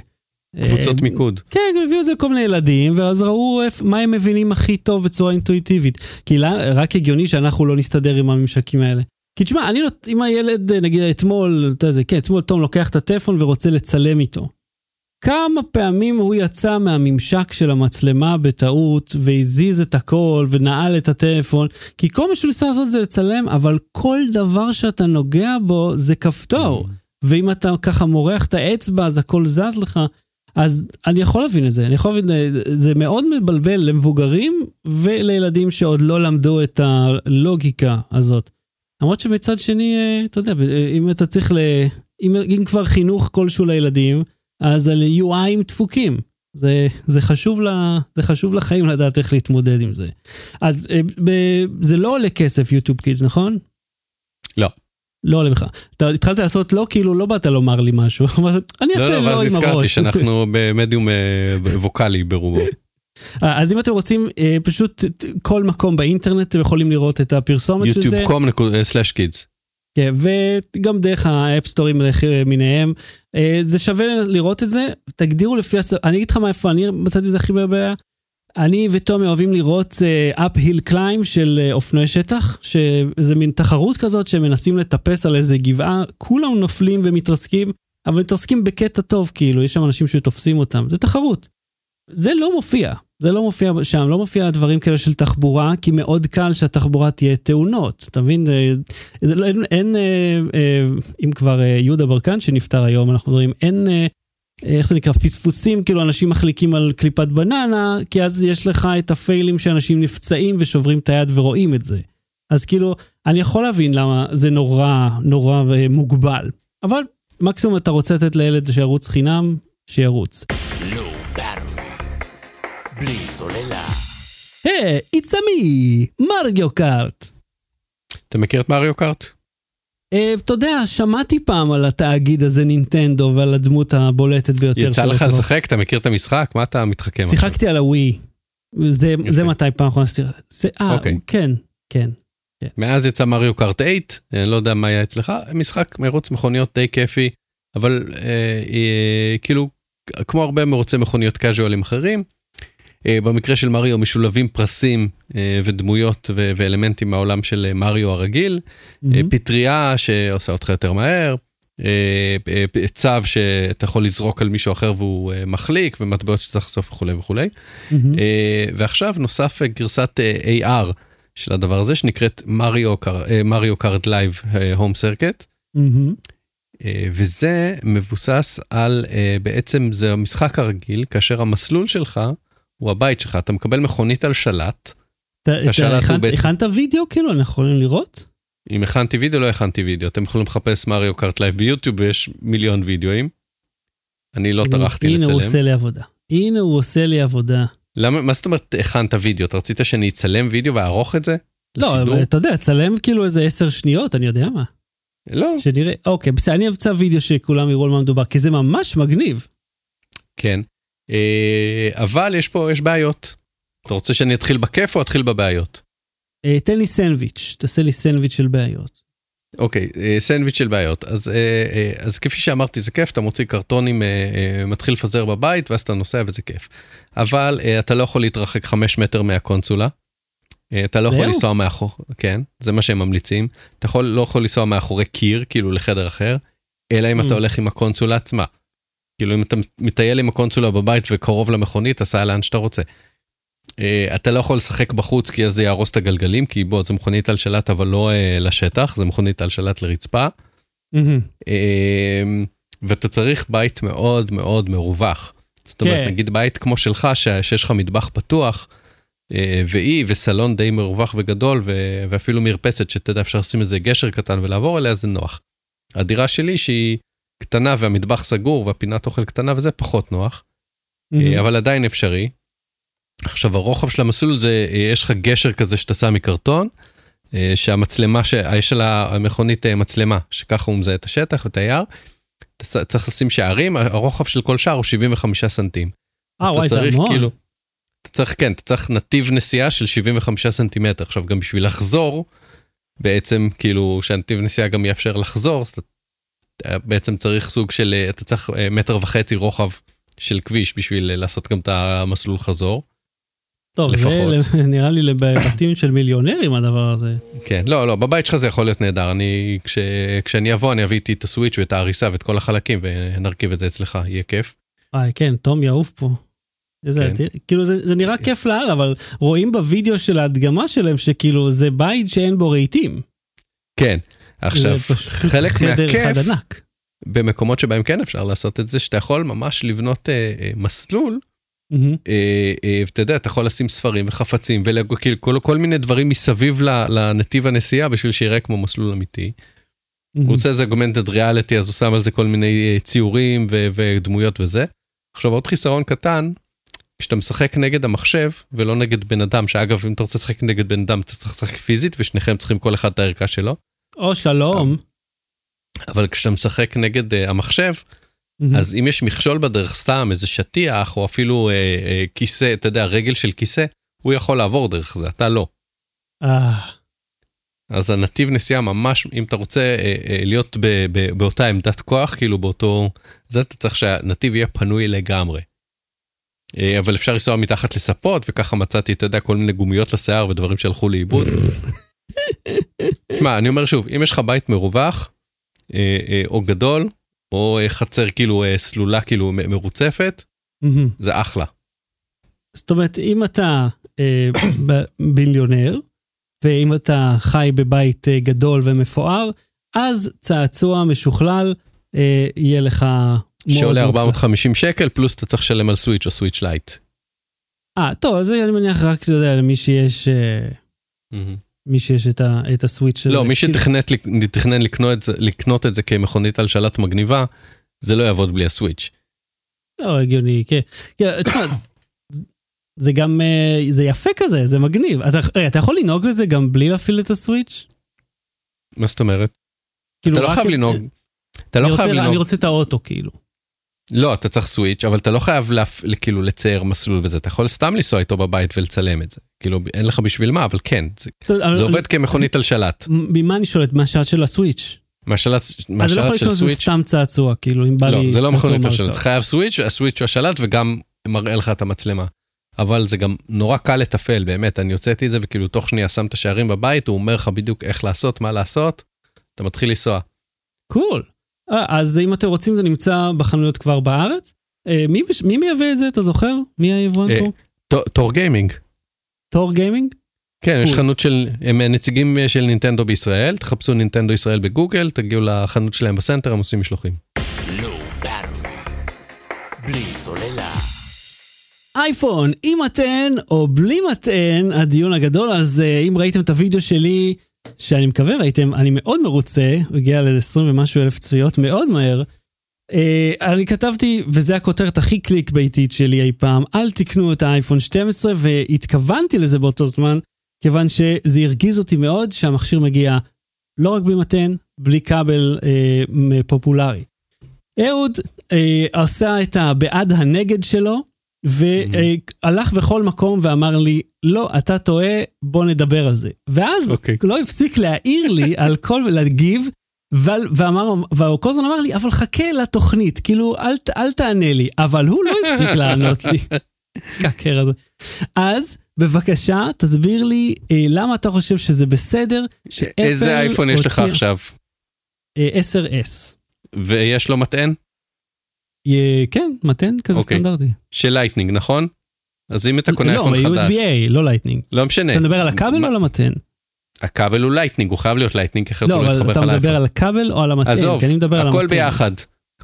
קבוצות אה, מיקוד. כן, הביאו את זה לכל מיני ילדים, ואז ראו מה הם מבינים הכי טוב בצורה אינטואיטיבית. כי רק הגיוני שאנחנו לא נסתדר עם הממשקים האלה. כי תשמע, אני לא, אם הילד, נגיד אתמול, אתה יודע, זה, כן, אתמול תום לוקח את הטלפון ורוצה לצלם איתו. כמה פעמים הוא יצא מהממשק של המצלמה בטעות והזיז את הכל ונעל את הטלפון, כי כל מה שהוא ניסה לעשות זה לצלם, אבל כל דבר שאתה נוגע בו זה כפתור. ואם אתה ככה מורח את האצבע אז הכל זז לך. אז אני יכול להבין את זה, אני יכול להבין, אה, זה מאוד מבלבל למבוגרים ולילדים שעוד לא למדו את הלוגיקה הזאת. למרות שמצד שני, אה, אתה יודע, אה, אם אתה צריך ל... אם, אם כבר חינוך כלשהו לילדים, אז על UIים דפוקים. זה, זה, חשוב לה, זה חשוב לחיים לדעת איך להתמודד עם זה. אז ב, זה לא עולה כסף יוטיוב קידס, נכון? לא. לא עולה בכלל. אתה התחלת לעשות לא, כאילו לא באת לומר לי משהו. אני אעשה לא, לא, לא עם הראש. לא, ואז נזכרתי שאנחנו במדיום ווקאלי ברובו. אז אם אתם רוצים, פשוט כל מקום באינטרנט אתם יכולים לראות את הפרסומת של זה. YouTube.com/kids. כן, וגם דרך האפסטורים למיניהם. זה שווה לראות את זה, תגדירו לפי, אני אגיד לך מה איפה אני מצאתי את זה הכי בעיה. אני וטומי אוהבים לראות uphill climb של אופנועי שטח, שזה מין תחרות כזאת שמנסים לטפס על איזה גבעה, כולם נופלים ומתרסקים, אבל מתרסקים בקטע טוב, כאילו, יש שם אנשים שתופסים אותם, זה תחרות. זה לא מופיע, זה לא מופיע שם, לא מופיע דברים כאלה של תחבורה, כי מאוד קל שהתחבורה תהיה תאונות, אתה מבין? לא, אין, אין אה, אה, אם כבר אה, יהודה ברקן שנפטר היום, אנחנו רואים, אין, אה, איך זה נקרא, פספוסים, כאילו אנשים מחליקים על קליפת בננה, כי אז יש לך את הפיילים שאנשים נפצעים ושוברים את היד ורואים את זה. אז כאילו, אני יכול להבין למה זה נורא, נורא מוגבל. אבל מקסימום אתה רוצה לתת לילד שירוץ חינם, שירוץ. בלי סוללה. היי, it's a me, מריו קארט. אתה מכיר את מריו קארט? אה, אתה יודע, שמעתי פעם על התאגיד הזה נינטנדו ועל הדמות הבולטת ביותר שלו. יצא לך לשחק? אתה מכיר את המשחק? מה אתה מתחכם? שיחקתי על הווי. זה, זה מתי פעם אחרונה זה, אה, אוקיי. כן, כן. מאז יצא מריו קארט 8, אני לא יודע מה היה אצלך, משחק מרוץ מכוניות די כיפי, אבל אה, אה, כאילו, כמו הרבה מרוצי מכוניות קאז'ואלים אחרים, אה, במקרה של מריו משולבים פרסים אה, ודמויות ואלמנטים מהעולם של אה, מריו הרגיל, mm-hmm. פטריה שעושה אותך יותר מהר, צו שאתה יכול לזרוק על מישהו אחר והוא מחליק ומטבעות שצריך לחשוף וכולי וכולי. Mm-hmm. ועכשיו נוסף גרסת AR של הדבר הזה שנקראת Mario Kart Live Home Circuit. וזה מבוסס על בעצם זה המשחק הרגיל כאשר המסלול שלך הוא הבית שלך, אתה מקבל מכונית על שלט. הכנת וידאו כאילו, אנחנו יכולים לראות? אם הכנתי וידאו, לא הכנתי וידאו, אתם יכולים לחפש Mario Kart Live ביוטיוב ויש מיליון וידאוים. אני לא טרחתי לצלם. הנה הוא עושה לי עבודה. הנה הוא עושה לי עבודה. למה, מה זאת אומרת הכנת וידאו? אתה רצית שאני אצלם וידאו ואערוך את זה? לא, אתה יודע, צלם כאילו איזה עשר שניות, אני יודע מה. לא. שנראה, אוקיי, בסדר, אני אמצא וידאו שכולם יראו על מה מדובר, כי זה ממש מגניב. כן. אה, אבל יש פה, יש בעיות. אתה רוצה שאני אתחיל בכיף או אתחיל בבעיות? אה, תן לי סנדוויץ', תעשה לי סנדוויץ' של בעיות. אוקיי, אה, סנדוויץ' של בעיות. אז, אז כפי שאמרתי, זה כיף, אתה מוציא קרטונים, מתחיל לפזר בבית, ואז אתה נוסע וזה כיף. אבל אתה לא יכול להתרחק חמש מטר מהקונסולה. אתה לא יכול לנסוע מאחור, כן, זה מה שהם ממליצים. אתה יכול, לא יכול לנסוע מאחורי קיר, כאילו לחדר אחר, אלא אם אתה הולך עם הקונסולה עצמה. כאילו אם אתה מטייל עם הקונסולה בבית וקרוב למכונית, תסע לאן שאתה רוצה. Uh, אתה לא יכול לשחק בחוץ כי אז זה יהרוס את הגלגלים, כי בוא, זה מכונית על שלט אבל לא uh, לשטח, זה מכונית על שלט לרצפה. Uh, ואתה צריך בית מאוד מאוד מרווח. זאת אומרת, כן. נגיד בית כמו שלך, שיש לך מטבח פתוח, ואי וסלון די מרווח וגדול, ואפילו מרפסת שאתה יודע אפשר לשים איזה גשר קטן ולעבור אליה, זה נוח. הדירה שלי שהיא קטנה והמטבח סגור והפינת אוכל קטנה וזה פחות נוח, mm-hmm. אבל עדיין אפשרי. עכשיו הרוחב של המסלול זה אה, יש לך גשר כזה שאתה שם מקרטון שהמצלמה שיש על המכונית מצלמה שככה הוא מזהה את השטח ואת היער. אתה צריך לשים שערים הרוחב של כל שער הוא 75 סנטים. אה וואי זה המון. כאילו, אתה צריך כן אתה צריך נתיב נסיעה של 75 סנטימטר עכשיו גם בשביל לחזור בעצם כאילו שהנתיב נסיעה גם יאפשר לחזור בעצם צריך סוג של אה, אתה צריך אה, מטר וחצי רוחב של כביש בשביל אה, לעשות גם את המסלול חזור. טוב, לפחות. זה נראה לי לבתים של מיליונרים הדבר הזה. כן, לא, לא, בבית שלך זה יכול להיות נהדר. אני, כש, כשאני אבוא, אני אביא איתי את הסוויץ' ואת ההריסה ואת כל החלקים ונרכיב את זה אצלך, יהיה כיף. אה, כן, תום יעוף פה. איזה, כן. כאילו זה, זה נראה. כיף לאללה, אבל רואים בווידאו של ההדגמה שלהם שכאילו זה בית שאין בו רהיטים. כן, עכשיו, חלק מהכיף, במקומות שבהם כן אפשר לעשות את זה, שאתה יכול ממש לבנות אה, אה, מסלול. אה, אה, ואתה יודע, אתה יכול לשים ספרים וחפצים וכאילו כל, כל מיני דברים מסביב לנתיב הנסיעה בשביל שיראה כמו מסלול אמיתי. הוא. רוצה איזה אוגמנטד ריאליטי אז הוא שם על זה כל מיני אה, ציורים ו- ודמויות וזה. עכשיו עוד חיסרון קטן, כשאתה משחק נגד המחשב ולא נגד בן אדם, שאגב אם אתה רוצה לשחק נגד בן אדם אתה צריך לשחק פיזית ושניכם צריכים כל אחד את הערכה שלו, או שלום. אבל כשאתה משחק נגד uh, המחשב, מהמם. אז אם יש מכשול בדרך סתם איזה שטיח או אפילו אה, אה, כיסא, אתה יודע, רגל של כיסא, הוא יכול לעבור דרך זה, אתה לא. אה, אז הנתיב נסיעה ממש, אם אתה רוצה אה, אה, להיות ב, ב, באותה עמדת כוח, כאילו באותו, זה אתה צריך שהנתיב יהיה פנוי לגמרי. אה, אבל אפשר לנסוע מתחת לספות, וככה מצאתי, אתה יודע, כל מיני גומיות לשיער ודברים שהלכו לאיבוד. שמע, אני אומר שוב, אם יש לך בית מרווח, אה, אה, או גדול, או אה, חצר כאילו אה, סלולה כאילו מ- מרוצפת. זה אחלה. זאת אומרת, אם אתה אה, ב- ביליונר, ואם אתה חי בבית אה, גדול ומפואר, אז צעצוע משוכלל אה, יהיה לך מאוד שעולה מוצלח. 450 שקל, פלוס אתה צריך לשלם על Switch או Switch Lite. אה, טוב, אז אני מניח רק, אתה יודע, למי שיש, אה, מי שיש את, ה, את הסוויץ' הזה. לא, מי כאילו, שתכנת לק- תכנן לקנות לקנות את זה כמכונית על שלט מגניבה, זה לא יעבוד בלי הסוויץ'. לא, הגיוני, כן. כן, תשמע, זה גם, אה, זה יפה כזה, זה מגניב. אתה, רגע, אתה יכול לנהוג בזה גם בלי להפעיל את הסוויץ'? מה זאת אומרת? כאילו, אתה לא חייב לנהוג. אתה אני לא חייב אני לנהוג. רוצה את האוטו, כאילו. לא, אתה צריך סוויץ', אבל אתה לא חייב להפ- כאילו לצייר מסלול וזה, אתה יכול סתם לנסוע איתו בבית ולצלם את זה. כאילו, אין לך בשביל מה, אבל כן, זה- טוב, אבל- זה עובד כמכונית על שלט. ממה אני שואלת? מהשלט של ה Switch. מהשלט אז אני לא יכול מהשלט של לקנות לזה Switch, סתם צעצוע, כאילו, אם בא לא, לי... זה לא מכונית על. שלט, אתה חייב Switch, ה Switch הוא השלט וגם מראה לך את המצלמה. אבל זה גם נורא קל לתפעל, באמת, אני הוצאתי את זה וכאילו תוך שנייה שם את השערים בבית, הוא אומר לך בדיוק איך לעשות, מה לעשות, אתה מתחיל לנסוע. Cool. אה, אז אם אתם רוצים, זה נמצא בחנויות כבר בארץ. אה, מי מייבא את זה, אתה זוכר? מי היבואן אה, פה? ט- Tor Gaming. Tor Gaming? כן, יש. חנות של, הם נציגים של נינטנדו בישראל, תחפשו נינטנדו ישראל בגוגל, תגיעו לחנות שלהם בסנטר, הם עושים משלוחים. אייפון עם מטען או בלי מטען, הדיון הגדול, אז אה, אם ראיתם את הוידאו שלי, שאני מקווה ראיתם, אני מאוד מרוצה, הגיע ל-20 ומשהו אלף צפיות מאוד מהר. אה, אני כתבתי, וזה הכותרת הכי קליקבייטית שלי אי פעם, אל תקנו את האייפון 12, והתכוונתי לזה באותו זמן, כיוון שזה הרגיז אותי מאוד שהמכשיר מגיע לא רק בלי מתן, בלי כבל אה, פופולרי. אהוד אה, עשה את הבעד הנגד שלו, והלך בכל מקום ואמר לי, לא, אתה טועה, בוא נדבר על זה. ואז אוקיי. לא הפסיק להעיר לי על כל, להגיב, ואמר, והוא כל הזמן אמר לי, אבל חכה לתוכנית, כאילו, אל, אל תענה לי, אבל הוא לא הפסיק לענות לי. קקר הזה. אז, בבקשה, תסביר לי אה, למה אתה חושב שזה בסדר שאפל איזה אייפון יש לך עכשיו? אה, 10S. ויש לו מטען? כן, מטען כזה אוקיי. סטנדרטי. של Lightning, נכון? אז אם אתה קונה לא, אייפון חדש, USB-A, לא Lightning. לא משנה. אתה מדבר על הכבל או על המטען? הכבל הוא Lightning, הוא חייב להיות Lightning, אחרת לא, הוא לא אבל יתחבר אתה לך מדבר לאייפון. על הכבל או על המטען? עזוב, מדבר על המטען. הכל ביחד.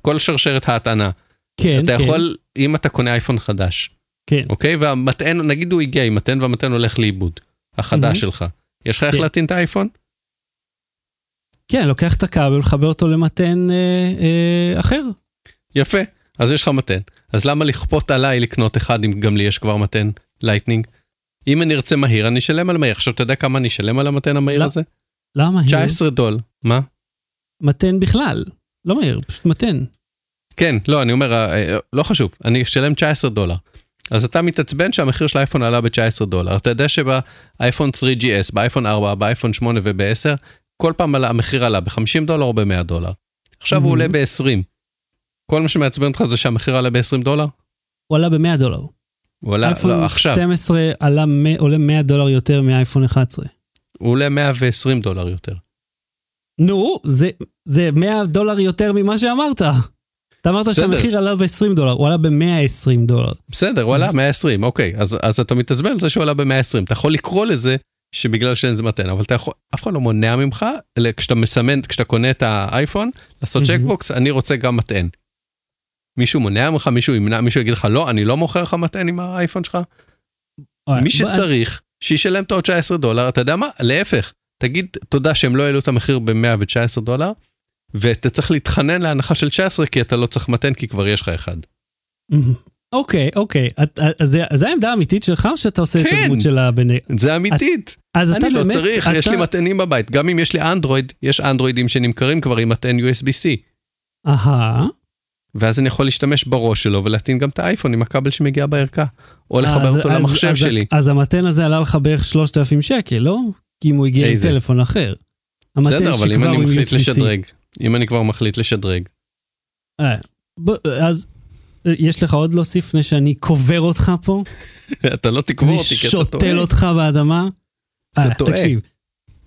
כל שרשרת ההטענה. כן, אתה כן, יכול, אם אתה קונה אייפון חדש, כן. אוקיי? והמטען, נגיד הוא הגיע עם מטען והמטען הולך לאיבוד, החדש מהמם. שלך. יש לך איך כן. להטעין את האייפון? כן, לוקח את הכבל, מחבר אותו למטען אה, אה, אחר. יפה, אז יש לך מטען. אז למה לכפות עליי לקנות אחד אם גם לי יש כבר מטען Lightning? אם אני ארצה מהיר, אני אשלם על מהיר. עכשיו, אתה יודע כמה אני אשלם על המטען המהיר לא. הזה? למה? 19 דול. מה? מתן בכלל. לא מהיר, פשוט מתן. כן, לא, אני אומר, אה, לא חשוב, אני אשלם 19 דולר. אז אתה מתעצבן שהמחיר של האייפון עלה ב-19 דולר. אתה יודע שבאייפון 3GS, באייפון 4, באייפון 8 וב-10, כל פעם המחיר עלה ב-50 דולר או ב-100 דולר. עכשיו הוא עולה Mhm. ב-20. כל מה שמעצבן אותך זה שהמחיר עלה ב-20 דולר? הוא עלה ב-100 דולר. הוא עלה, אייפון לא, עכשיו, 12 עלה, עולה 100 דולר יותר מאייפון 11. הוא עולה 120 דולר יותר. נו, זה, זה 100 דולר יותר ממה שאמרת. אתה אמרת בסדר. שהמחיר עלה ב-20 דולר, הוא עלה ב-120 דולר. בסדר, הוא עלה 120, אוקיי, אז, אז אתה מתעצבן על זה שהוא עלה ב-120. אתה יכול לקרוא לזה שבגלל שאין זה מתן, אבל אתה יכול, אף אחד לא מונע ממך, אלא כשאתה מסמן, כשאתה קונה את האייפון, לעשות. צ'קבוקס, אני רוצה גם מטען. מישהו מונע ממך, מישהו ימנע, מישהו יגיד לך לא, אני לא מוכר לך מטען עם האייפון שלך? מי שצריך, שישלם את העוד 19 דולר, אתה יודע מה? להפך, תגיד תודה שהם לא העלו את המחיר ב-119 דולר, ואתה צריך להתחנן להנחה של 19 כי אתה לא צריך מתן כי כבר יש לך אחד. אוקיי, אוקיי. אז זה- העמדה האמיתית שלך או שאתה עושה את כן. הדמות של הבני... זה אמיתית. אז אתה אני לא באמת... צריך, יש לי מטענים בבית. גם אם יש לי אנדרואיד, יש אנדרואידים שנמכרים כבר עם מטען USB-C. אהה. ואז אני יכול להשתמש בראש שלו ולהטעין גם את האייפון עם הכבל שמגיע בערכה. או לחבר אז- אותו אז- למחשב אז- שלי. אז המתן הזה עלה לך בערך 3,000 שקל, לא? כי אם הוא הגיע עם? טלפון אחר. בסדר, אבל אם אני מחליט. לשדרג, אם אני כבר מחליט לשדרג. אה, אז אה, יש לך עוד להוסיף לפני שאני קובר אותך פה? אתה לא תקבור אותי כי אתה ושותל טועה. אותך באדמה? אה, טועה. תקשיב.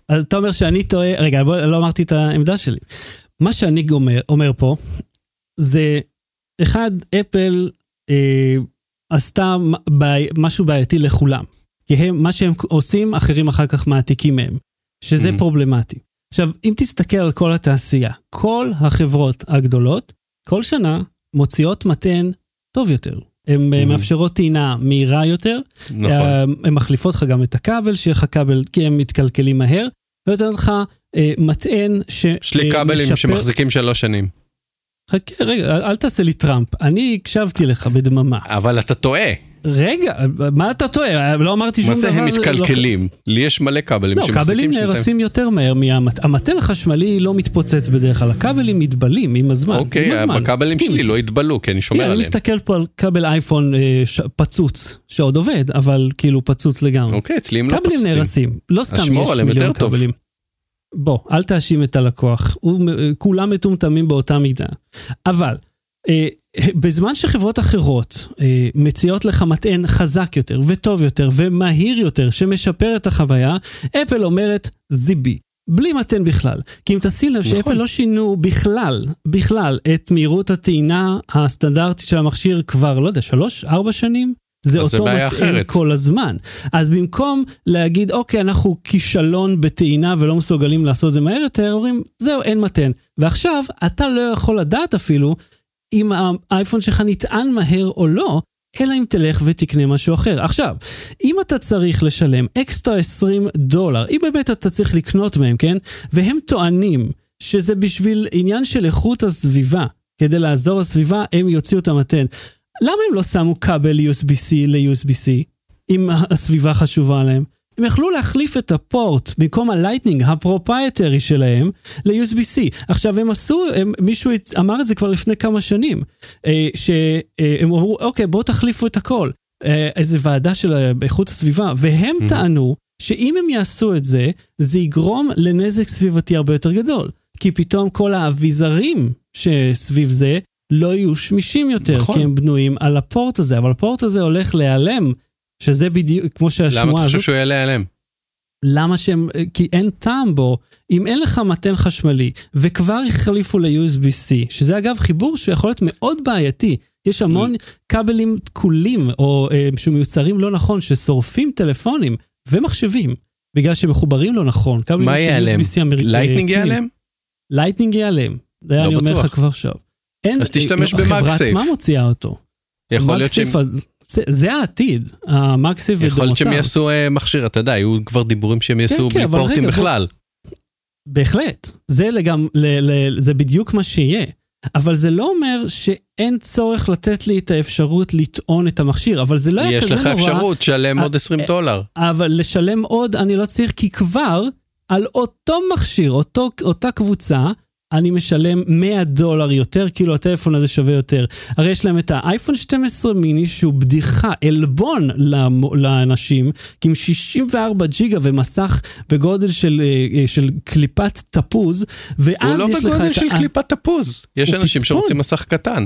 אז אתה אומר שאני טועה, רגע, בוא, לא אמרתי את העמדה שלי. מה שאני אומר, אומר פה, זה, אחד, אפל אה, עשתה בעי- משהו בעייתי לכולם. כי הם, מה שהם עושים, אחרים אחר כך מעתיקים מהם. שזה Mhm. פרובלמטי. עכשיו, אם תסתכל על כל התעשייה, כל החברות הגדולות, כל שנה מוציאות מתן טוב יותר. הן Mhm. מאפשרות טעינה מהירה יותר, נכון. אה, הן מחליפות לך גם את הכבל, שיהיה לך כבל, כי הם מתקלקלים מהר, ונותנות לך אה, מטען ש... יש לי אה, כבלים משפר- שמחזיקים שלוש שנים. חכה, רגע, אל- תעשה לי טראמפ, אני הקשבתי לך בדממה. אבל אתה טועה. רגע, מה אתה טועה? לא אמרתי שום מה דבר. זה הם לא- מתקלקלים? לי יש מלא כבלים לא, שמחזיקים כבלים שנתיים. נהרסים יותר מהר מהמט... המתן החשמלי לא מתפוצץ בדרך כלל, הכבלים מתבלים עם הזמן. אוקיי, מסכים שלי. לא יתבלו כי אני שומר כן, אני עליהם. מסתכל פה על כבל אייפון אה. פצוץ, שעוד עובד, אבל כאילו פצוץ לגמרי. אוקיי, אצלי הם לא כבלים פוצצים. נהרסים, לא סתם יש עליהם מיליון. כבלים. בוא, אל תאשים את הלקוח, הוא, כולם מטומטמים באותה מידה. אבל, אה, בזמן שחברות אחרות אה, מציעות לך מטען חזק יותר וטוב יותר ומהיר יותר, שמשפר את החוויה, אפל אומרת זיבי. בלי מטען בכלל. כי אם תשים לב שאפל נכון. לא שינו בכלל, בכלל, את מהירות הטעינה הסטנדרטית של המכשיר כבר, לא יודע, שלוש, ארבע שנים? זה אותו מטען אחרת. כל הזמן. אז במקום להגיד, אוקיי, אנחנו כישלון בטעינה ולא מסוגלים לעשות את זה מהר יותר, אומרים, זהו, אין מתן. ועכשיו, אתה לא יכול לדעת אפילו אם האייפון שלך נטען מהר או לא, אלא אם תלך ותקנה משהו אחר. עכשיו, אם אתה צריך לשלם אקסטרה 20 דולר, אם באמת אתה צריך לקנות מהם, כן? והם טוענים שזה בשביל עניין של איכות הסביבה, כדי לעזור לסביבה, הם יוציאו את המתן. למה הם לא שמו כבל USB-C ל-USB-C, אם הסביבה חשובה להם? הם יכלו להחליף את הפורט במקום הלייטנינג ה proprietary שלהם ל-USB-C. עכשיו הם עשו, הם, מישהו אמר את זה כבר לפני כמה שנים, אה, שהם אמרו, אוקיי, בואו תחליפו את הכל. אה, איזה ועדה של איכות הסביבה, והם Mhm. טענו שאם הם יעשו את זה, זה יגרום לנזק סביבתי הרבה יותר גדול. כי פתאום כל האביזרים שסביב זה לא יהיו שמישים יותר, נכון. כי הם בנויים על הפורט הזה, אבל הפורט הזה הולך להיעלם, שזה בדיוק, כמו למה שהשמועה אתה חושב הזאת, שהוא יעלה עליהם? למה שהם, כי אין טעם בו, אם אין לך מתן חשמלי, וכבר החליפו ל-USB-C, שזה אגב חיבור שיכול להיות מאוד בעייתי, יש המון כבלים תקולים, או אה, שמיוצרים לא נכון, ששורפים טלפונים ומחשבים, בגלל שמחוברים לא נכון. מה ייעלם? אה, לייטנינג סינים. ייעלם? לייטנינג ייעלם. זה לא אני אומר בטוח. לך כבר עכשיו. אין, אז תשתמש החברה במאגסייף. עצמה מוציאה אותו. יכול להיות שהם... זה, זה העתיד, המאגסייף יכול להיות שהם ודומותיו. יעשו אה, מכשיר, אתה יודע, היו כבר דיבורים שהם יעשו כן, בלי אבל פורטים רגע, בכלל. בהחלט, זה, לגמ, ל, ל, זה בדיוק מה שיהיה. אבל זה לא אומר שאין צורך לתת לי את האפשרות לטעון את המכשיר, אבל זה לא היה יש כזה לך נורא. אפשרות, שלם אה, עוד 20 אה, דולר. אבל לשלם עוד אני לא צריך, כי כבר על אותו מכשיר, אותו, אותה קבוצה, אני משלם 100 דולר יותר, כאילו הטלפון הזה שווה יותר. הרי יש להם את האייפון 12 מיני שהוא בדיחה, עלבון לאנשים, עם 64 ג'יגה ומסך בגודל של, אה, אה, של קליפת תפוז, הוא ואז לא יש לך בגודל את של ה... קליפת תפוז. יש הוא אנשים פצפון. שרוצים מסך קטן.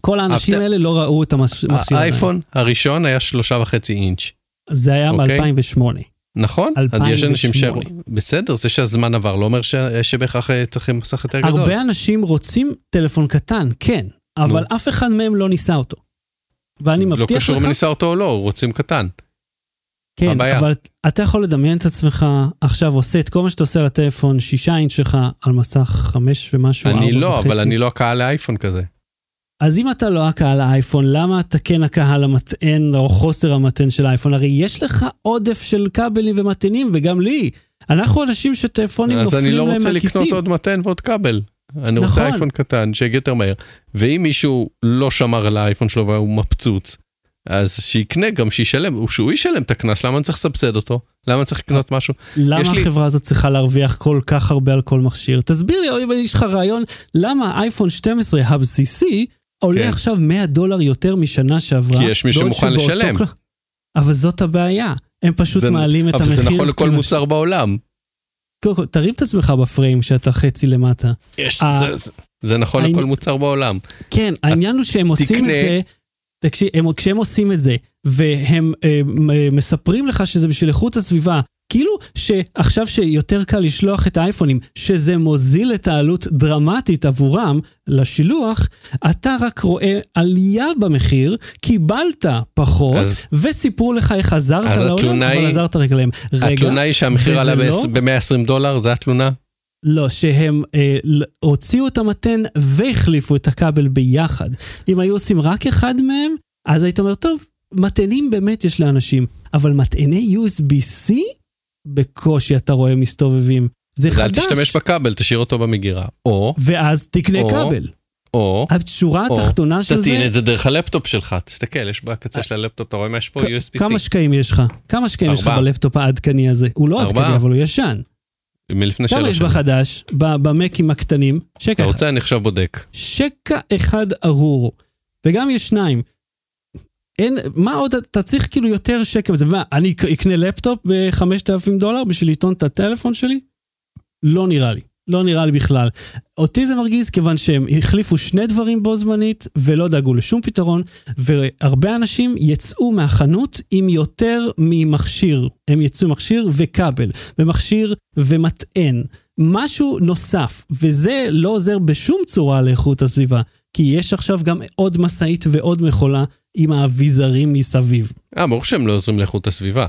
כל האנשים הפת- האלה לא ראו את המכשיר. האייפון הראשון היה שלושה וחצי אינץ'. זה היה אוקיי. מ-2008. נכון? אז יש אנשים ש... 2008. בסדר, זה שהזמן עבר לא אומר ש- שבהכרח אה, צריכים מסך יותר גדול. הרבה אנשים רוצים טלפון קטן, כן, אבל אף אחד מהם לא ניסה אותו. ואני לא מבטיח קשור לך, אם ניסה אותו או לא, רוצים קטן. כן, הבעיה? אבל אתה יכול לדמיין את עצמך עכשיו עושה את כל מה שאתה עושה על הטלפון, שישה אינץ' שלך על מסך חמש ומשהו, אני לא, וחצי. אבל אני לא הקהל לאייפון כזה. אז אם אתה לא הקהל האייפון, למה אתה כן הקהל המטען או חוסר המטען של האייפון? הרי יש לך עודף של כבלים ומטענים, וגם לי. אנחנו אנשים שטלפונים אז נופלים אני להם לא מהכיסים. רוצה לקנות עוד מתן ועוד כבל. אני רוצה נכון. אייפון קטן שיגיע יותר מהר. ואם מישהו לא שמר על האייפון שלו והוא מפצוץ, אז שיקנה גם שישלם, שהוא ישלם את הקנס, למה אני צריך לסבסד אותו? למה אני צריך לקנות משהו? למה יש לי- החברה הזאת צריכה להרוויח כל כך הרבה על כל מכשיר? תסביר לי, יש לך רעיון, למה האייפון 12 הבסיסי עולה כן. עכשיו 100 דולר יותר משנה שעברה? כי יש מי שמוכן לשלם. אבל זאת הבעיה, הם פשוט זה- מעלים את אבל המחיר. זה נכון לכל מוצר בעולם. קודם כל, תרים את עצמך בפריים כשאתה חצי למטה. יש, אה, זה- זה- נכון העני- לכל מוצר בעולם. כן, העניין הוא שהם עושים את זה, תקשיב, הם, כשהם עושים את זה, והם אה, מ- מספרים לך שזה בשביל איכות הסביבה, כאילו שעכשיו שיותר קל לשלוח את האייפונים, שזה מוזיל את העלות דרמטית עבורם לשילוח, אתה רק רואה עלייה במחיר, קיבלת פחות, אז- וסיפרו לך איך עזרת לעולם, אבל היא- עזרת רק להם. רגע, התלונה היא שהמחיר עלה לא? ב-120 דולר, זה התלונה? לא, שהם אה, הוציאו את המתן והחליפו את הכבל ביחד. אם היו עושים רק אחד מהם, אז היית אומר, טוב, מטענים באמת יש לאנשים, אבל מטעני USB-C, בקושי אתה רואה מסתובבים. זה אז אל חדש. תשתמש בכבל, תשאיר אותו במגירה. או, ואז תקנה או- כבל. או, השורה התחתונה של תטעין זה, את זה דרך הלפטופ שלך, תסתכל, יש בקצה של הלפטופ, אתה רואה מה יש פה? USB-C. כמה שקעים יש לך? כמה שקעים יש לך. בלפטופ העדכני הזה? הוא לא. עדכני, אבל הוא ישן. מלפני כמה שלוש יש שנים. בחדש? ב- במקים הקטנים? שקע אתה אחד. רוצה, אני עכשיו בודק. שקע אחד ארור, וגם יש שניים. אין, מה עוד, אתה צריך כאילו יותר שקע בזה, מה, אני אק- אקנה לפטופ ב-5,000 דולר בשביל לטעון את הטלפון שלי? לא נראה לי, לא נראה לי בכלל. אותי זה מרגיז כיוון שהם החליפו שני דברים בו זמנית ולא דאגו לשום פתרון, והרבה אנשים יצאו מהחנות עם יותר ממכשיר. הם יצאו מכשיר וכבל, ומכשיר ומטען. משהו נוסף, וזה לא עוזר בשום צורה לאיכות הסביבה, כי יש עכשיו גם עוד משאית ועוד מכולה עם האביזרים מסביב. אה, ברור שהם לא עוזרים לאיכות הסביבה.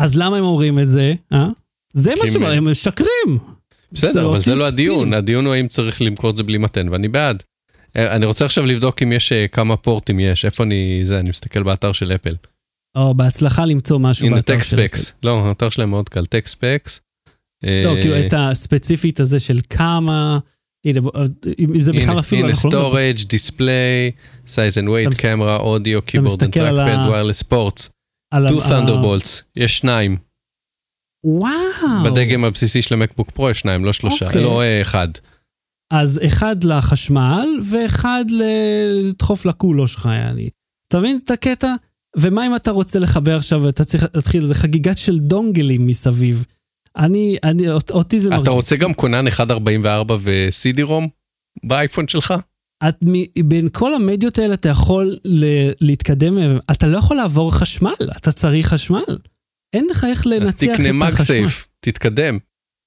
אז למה הם אומרים את זה? אה? זה מה שהם הם- הם משקרים. בסדר, אבל עושים זה לא הדיון. הדיון הוא האם צריך למכור את זה בלי מתן, ואני בעד. אה, אני רוצה עכשיו לבדוק אם יש אה, כמה פורטים יש, איפה אני, זה, אני מסתכל באתר של אפל. או, בהצלחה למצוא משהו הנה באתר של ספקס, לא, האתר שלהם מאוד קל, tech specs. לא, כאילו את הספציפית הזה של כמה, הנה, בוא, אם זה בכלל אפילו, הנה אנחנו מדברים- storage, display, size and weight, camera, audio, keyboard trackpad, wireless ה- טו ת'נדרבולטס, יש שניים. וואו. בדגם הבסיסי של המקבוק פרו יש שניים, לא שלושה, אוקיי. לא אה, אחד. אז אחד לחשמל ואחד לדחוף לקולו שלך, יעני. אתה מבין את הקטע? ומה אם אתה רוצה לחבר עכשיו, אתה צריך להתחיל איזה חגיגת של דונגלים מסביב. אני, אני, אות- אותי זה מרגיש. אתה רוצה גם כונן 1.44 ו-CD רום באייפון שלך? את, מ- בין כל המדיות האלה אתה יכול ל- להתקדם, אתה לא יכול לעבור חשמל, אתה צריך חשמל. אין לך איך אז לנצח תקנה את החשמל. מגסייף, תתקדם.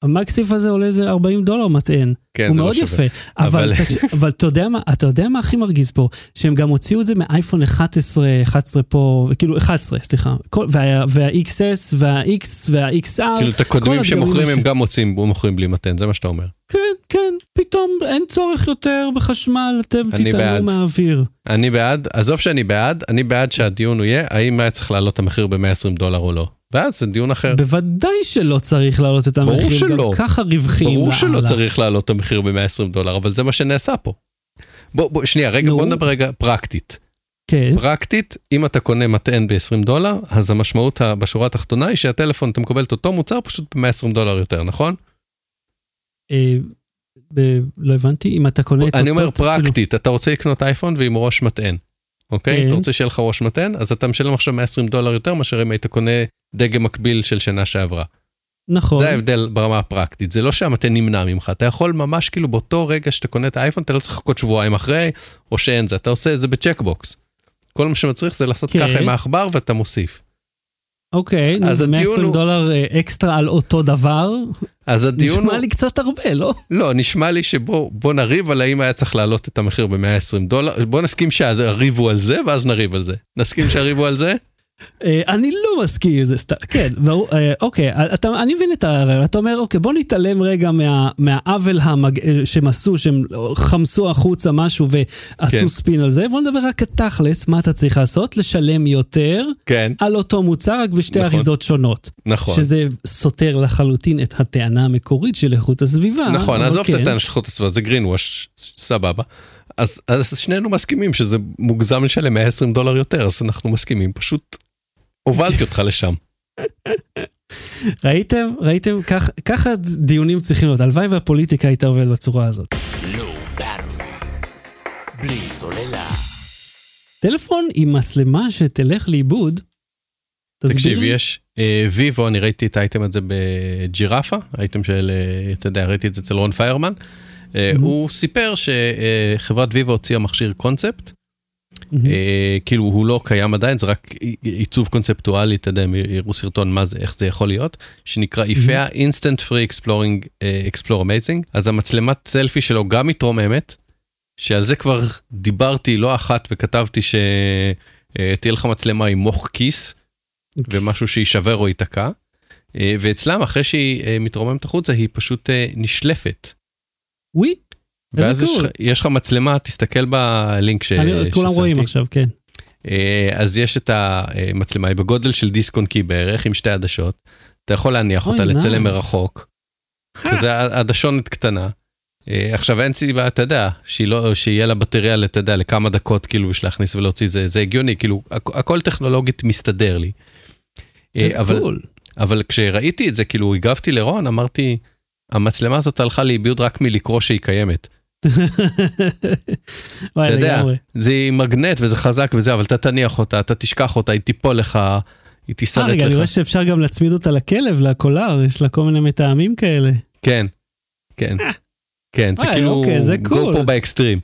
המקסיף הזה עולה איזה 40 דולר מטען. כן, הוא לא מאוד שווה. יפה, אבל, אבל- אתה, יודע מה, אתה יודע מה הכי מרגיז פה? שהם גם הוציאו את זה מאייפון 11, 11 פה, כאילו 11, סליחה, כל, וה, וה-XS וה-X וה-XR, כאילו את הקודמים שמוכרים הם ש- גם מוצאים, מוכרים בלי מתן, זה מה שאתה אומר. כן, כן, פתאום אין צורך יותר בחשמל, אתם. תטענו מהאוויר. אני בעד, עזוב שאני בעד, אני בעד שהדיון הוא יהיה האם היה צריך להעלות את המחיר ב-120 דולר או לא. ואז זה דיון אחר. בוודאי שלא צריך להעלות את ברור המחיר, שלא. גם ככה רווחים. ברור שלא לאללה. צריך להעלות את המחיר ב-120 דולר, אבל זה מה שנעשה פה. בוא, בוא, שנייה, רגע, נו. בוא נדבר רגע פרקטית. כן, פרקטית, אם אתה קונה מטען ב-20 דולר, אז המשמעות בשורה התחתונה היא שהטלפון, אתה מקבל את אותו מוצר פשוט ב-120 דולר יותר, נכון? אה, ב- לא הבנתי, אם אתה קונה את אני אומר אותו- כאילו, פרקטית, אתה רוצה לקנות אייפון ועם ראש מטען, אוקיי? כן. אתה רוצה שיהיה לך ראש מטען, אז אתה משלם עכשיו 120 דולר יותר מאשר אם היית קונה דגם מקביל של שנה שעברה. נכון, זה ההבדל ברמה הפרקטית, זה לא שהמטען נמנע ממך, אתה יכול ממש כאילו באותו רגע שאתה קונה את האייפון, אתה לא צריך לחכות שבועיים אחרי, או שאין זה, אתה עושה את זה בצ'קבוקס. כל מה שמצריך זה לעשות כן. ככה עם העכבר ואתה מוסיף. אוקיי, נו, אז זה הדיון 120 הוא- דולר אה, אקסטרה על אותו דבר, אז הדיון נשמע הוא, לי קצת הרבה, לא? לא, נשמע לי שבוא בוא נריב על האם היה צריך להעלות את המחיר ב-120 דולר, בוא נסכים שהריב הוא על זה ואז נריב על זה. נסכים שהריב הוא על זה? אה, אני לא מסכים עם זה, סתם, כן, ברור, אה, אוקיי, אתה, אני מבין את הרעיון, אתה אומר, אוקיי, בוא נתעלם רגע מה, מהעוול המג... אה, שהם עשו, שהם חמסו החוצה משהו ועשו כן. ספין על זה, בוא נדבר רק תכלס, מה אתה צריך לעשות? לשלם יותר כן, על אותו מוצר, רק בשתי נכון. אריזות שונות. נכון. שזה סותר לחלוטין את הטענה המקורית של איכות הסביבה. נכון, עזוב את כן. הטענה של איכות הסביבה, זה wash, סבבה. אז, אז שנינו מסכימים שזה מוגזם לשלם 120 דולר יותר, אז אנחנו מסכימים, פשוט הובלתי אותך לשם. ראיתם? ראיתם? כך- ככה דיונים צריכים להיות. הלוואי והפוליטיקה הייתה עובדת בצורה הזאת. Battery. בלי סוללה. טלפון עם מצלמה שתלך לאיבוד, תקשיב. יש אה, ויבו, אני ראיתי את האייטם הזה בג'ירפה, האייטם של, אה, אתה יודע, ראיתי את זה אצל רון פיירמן. אה. הוא סיפר שחברת ויבו הוציאה מכשיר קונספט, כאילו הוא לא קיים עדיין, זה רק עיצוב קונספטואלי, אתה יודע, הם יראו סרטון מה זה, איך זה יכול להיות, שנקרא איפיה Instant Free Exploring אה, Explore Amazing, אז המצלמת סלפי שלו גם מתרוממת, שעל זה כבר דיברתי לא אחת וכתבתי שתהיה לך מצלמה עם מוח כיס, ומשהו שיישבר או ייתקע, אה, ואצלם אחרי שהיא אה, מתרוממת החוצה היא פשוט אה, נשלפת. וואי, ואז יש יש לך מצלמה, תסתכל בלינק ש... אני- כולם. רואים עכשיו, כן. אה, אז יש את המצלמה, היא בגודל של דיסק און קי בערך, עם שתי עדשות. אתה יכול להניח אותה, לצלם. מרחוק. זה עדשונת קטנה. אה, עכשיו אין סיבה, אתה יודע, לא, שיהיה לה בטריה, אתה יודע, לכמה דקות כאילו בשביל להכניס ולהוציא, זה, זה הגיוני, כאילו, הכ- הכל טכנולוגית מסתדר לי. אה, אבל, cool. אבל כשראיתי את זה, כאילו הגבתי לרון, אמרתי, המצלמה הזאת הלכה לאיבוד רק מלקרוא שהיא קיימת. וואי, אתה יודע, לגמרי. זה מגנט וזה חזק וזה, אבל אתה תניח אותה, אתה תשכח אותה, היא תיפול לך, היא אה, תישרט רגע, אני לך. רואה שאפשר גם להצמיד אותה לכלב, לקולר, יש לה כל מיני מטעמים כאלה. כן, כן, כן, זה כאילו אוקיי, זה cool. פה באקסטרים.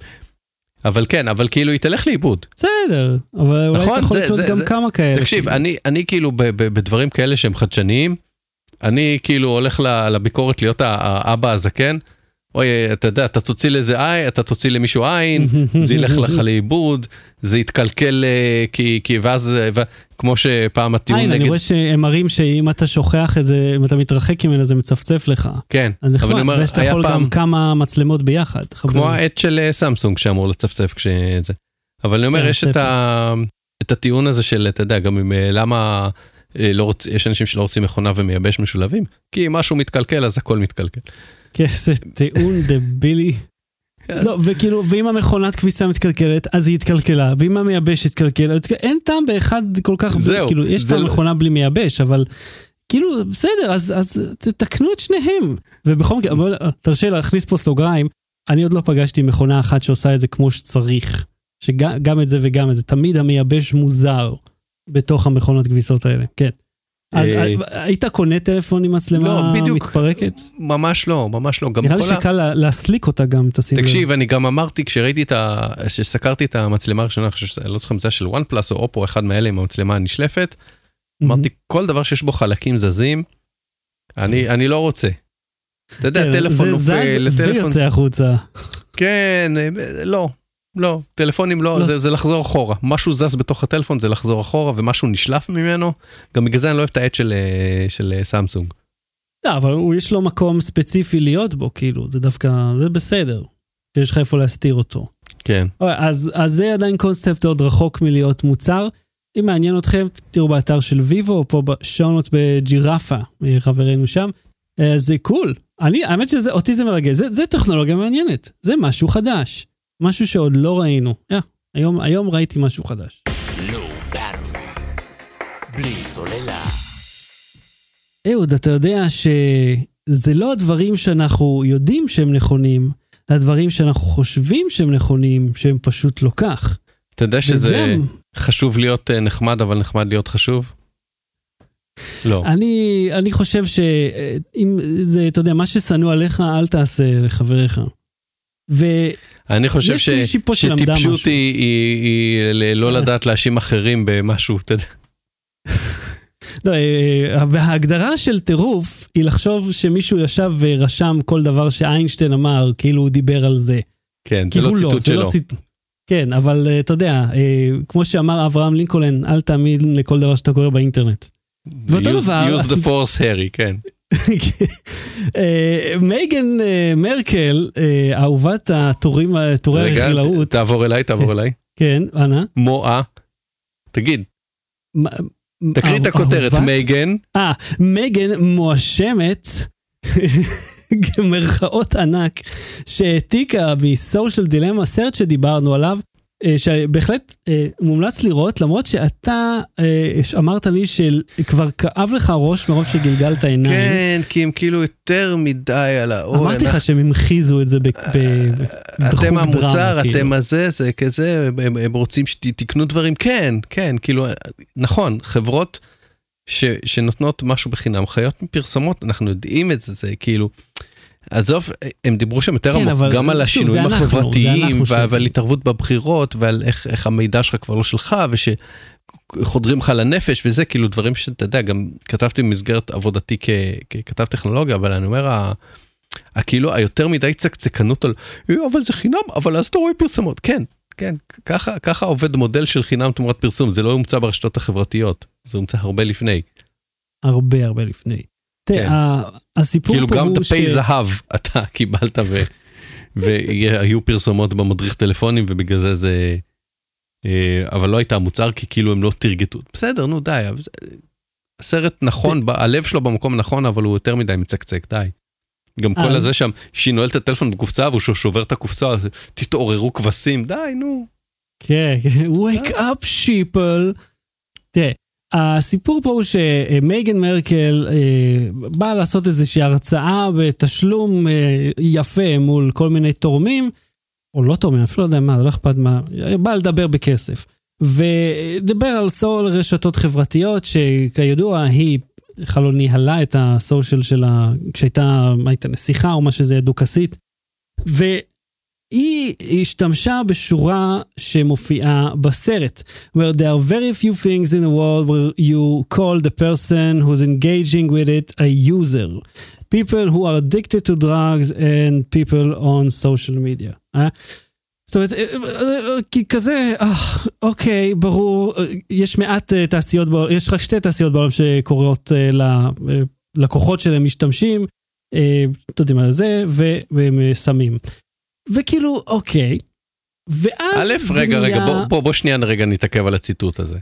אבל כן, אבל כאילו היא תלך לאיבוד. בסדר, אבל אולי נכון, אתה יכול לקנות גם זה- כמה כאלה. תקשיב, כאילו. אני, אני כאילו ב, ב, בדברים כאלה שהם חדשניים, אני כאילו הולך לביקורת להיות האבא הזקן. אוי, אתה יודע, אתה תוציא לזה עין, אתה תוציא למישהו עין, זה ילך לך לאיבוד, זה יתקלקל, אה, כי, כי ואז, ו- כמו שפעם הטיעון אין, אני נגד, רואה שהם מראים שאם אתה שוכח את זה, אם אתה מתרחק ממנו זה מצפצף לך. כן, אז אבל נחמד, אני אומר, ושאתה יכול פעם, גם כמה מצלמות ביחד. כמו חברים. העט של אה, סמסונג שאמור לצפצף כשזה. אבל אני אומר, כן, יש את, ה... את הטיעון הזה של, אתה יודע, גם עם אה, למה לא רוצ... יש אנשים שלא רוצים מכונה ומייבש משולבים, כי אם משהו מתקלקל אז הכל מתקלקל. כן, זה טיעון דבילי. לא, וכאילו, ואם המכונת כביסה מתקלקלת, אז היא התקלקלה, ואם המייבש התקלקל, אין טעם באחד כל כך, זהו, כאילו, יש זה לא- המכונה בלי מייבש, אבל כאילו, בסדר, אז, אז תתקנו את שניהם. ובכל מקרה, תרשה להכניס פה סוגריים, אני עוד לא פגשתי מכונה אחת שעושה את זה כמו שצריך. שגם גם את זה וגם את זה, תמיד המייבש מוזר בתוך המכונות כביסות האלה, כן. אז אה, היית קונה טלפון עם מצלמה לא, בדיוק. מתפרקת? ממש לא, ממש לא. נראה לי ה- שקל לה- להסליק אותה גם, תשים לב. תקשיב, אני גם אמרתי, כשראיתי את ה... שסקרתי את המצלמה הראשונה, אני חושב לא זוכר אם זה של וואן פלאס או אופו, אחד מאלה עם המצלמה הנשלפת, אמרתי, כל דבר שיש בו חלקים זזים, אני אני לא רוצה. אתה יודע, כן, טלפון זה נופל, זז טלפון... ויוצא החוצה. כן, אה, לא, לא, טלפונים לא, לא. זה, זה לחזור אחורה. משהו זז בתוך הטלפון זה לחזור אחורה ומשהו נשלף ממנו. גם בגלל זה אני לא אוהב את העט של, אה, של אה, סמסונג. לא, אבל הוא יש לו מקום ספציפי להיות בו, כאילו, זה דווקא, זה בסדר. יש לך איפה להסתיר אותו. כן. אוקיי, אז, אז זה עדיין קונספט עוד רחוק מלהיות מוצר. אם מעניין אתכם, תראו באתר של ויבו, פה בשעונות בג'ירפה, אה, חברנו שם. זה קול. אני, האמת שזה, אותי זה מרגש. זה, זה טכנולוגיה מעניינת. זה משהו חדש. משהו שעוד לא ראינו. Yeah, היום, היום ראיתי משהו חדש. Low Battery. בלי סוללה. אהוד, אתה יודע שזה לא הדברים שאנחנו יודעים שהם נכונים, זה הדברים שאנחנו חושבים שהם נכונים, שהם פשוט לא כך. אתה יודע שזה וזה- חשוב להיות אה, נחמד, אבל נחמד להיות חשוב? לא. אני, אני חושב שאם זה, אתה יודע, מה ששנוא עליך, אל תעשה לחבריך. ויש אני חושב ש... שלמדה שטיפשות. היא, היא, היא לא לדעת להאשים אחרים במשהו, אתה יודע. לא, אה, וההגדרה של טירוף היא לחשוב שמישהו ישב ורשם כל דבר שאיינשטיין אמר, כאילו הוא דיבר על זה. כן, זה לא הוא ציטוט זה שלו. ציט... כן, אבל אה, אתה יודע, אה, כמו שאמר אברהם לינקולן, אל תאמין לכל דבר שאתה קורא באינטרנט. ואותו דבר, use the force, הארי, כן. אה, מייגן אה, מרקל, אה, אהובת התורים, תורי רגע, הרכילאות, תעבור אליי, תעבור אליי. כן, אנא. מואה. תגיד, תקריא את הכותרת? מייגן. אה, מייגן מואשמת, במרכאות ענק, שהעתיקה מסושיאל דילמה, סרט שדיברנו עליו, שבהחלט אה, מומלץ לראות, למרות שאתה אה, אמרת לי שכבר כאב לך הראש מרוב שגלגלת עיניים. כן, כי הם כאילו יותר מדי על ה... אוי, אמרתי לך שהם המחיזו את זה ב- ב- בחוג אתם דרמה, המוצר, כאילו. אתם הזה, זה כזה, הם, רוצים שתקנו דברים, כן, כן, כאילו, נכון, חברות שנותנות משהו בחינם, חיות מפרסומות, אנחנו יודעים את זה, זה כאילו, עזוב, הם דיברו שם יותר כן, עמוק, אבל גם על שוב, השינויים אנחנו, זה החברתיים, שוב. ועל התערבות בבחירות, ועל איך, איך המידע שלך כבר לא שלך, ושחודרים לך לנפש, וזה כאילו דברים שאתה יודע, גם כתבתי במסגרת עבודתי כ, ככתב טכנולוגיה, אבל אני אומר, הכאילו היותר מדי צקצקנות על "אה, אבל זה חינם אבל אז אתה רואה פרסומות כן כן ככה ככה עובד מודל של חינם תמורת פרסום זה לא הומצא ברשתות החברתיות זה הומצא הרבה לפני הרבה הרבה לפני. תראה, כן. ה- הסיפור כאילו פה גם הוא דפי זהב אתה קיבלת והיו פרסומות במדריך טלפונים ובגלל זה זה אה, אבל לא הייתה מוצר כי כאילו הם לא תרגטו בסדר נו די הסרט נכון הלב שלו במקום הנכון אבל הוא יותר מדי מצקצק די. גם כל הזה שם שהיא נועלת את הטלפון בקופסה והוא שובר את הקופסה תתעוררו כבשים די נו. כן, כן, wake up sheeple. תראה, הסיפור פה הוא שמייגן מרקל אה, באה לעשות איזושהי הרצאה בתשלום אה, יפה מול כל מיני תורמים, או לא תורמים, אפילו לא יודע מה, לא אכפת מה, באה לדבר בכסף. ודבר על סול רשתות חברתיות, שכידוע היא בכלל לא ניהלה את הסושיאל שלה כשהייתה, הייתה נסיכה או מה שזה, דוכסית. והיא השתמשה בשורה שמופיעה בסרט, where there are very few things in the world where you call the person who's engaging with it a user. People who are addicted to drugs and people on social media. אה? זאת אומרת, אה, אה, אה, כי כזה, אוקיי, ברור, יש מעט תעשיות, יש רק שתי תעשיות בעולם שקוראות ללקוחות שלהם משתמשים, לא יודעים מה זה, והם. וכאילו, אוקיי. ואז א', זה רגע, רגע, נהיה- בוא, בוא, בוא שנייה רגע נתעכב על הציטוט הזה.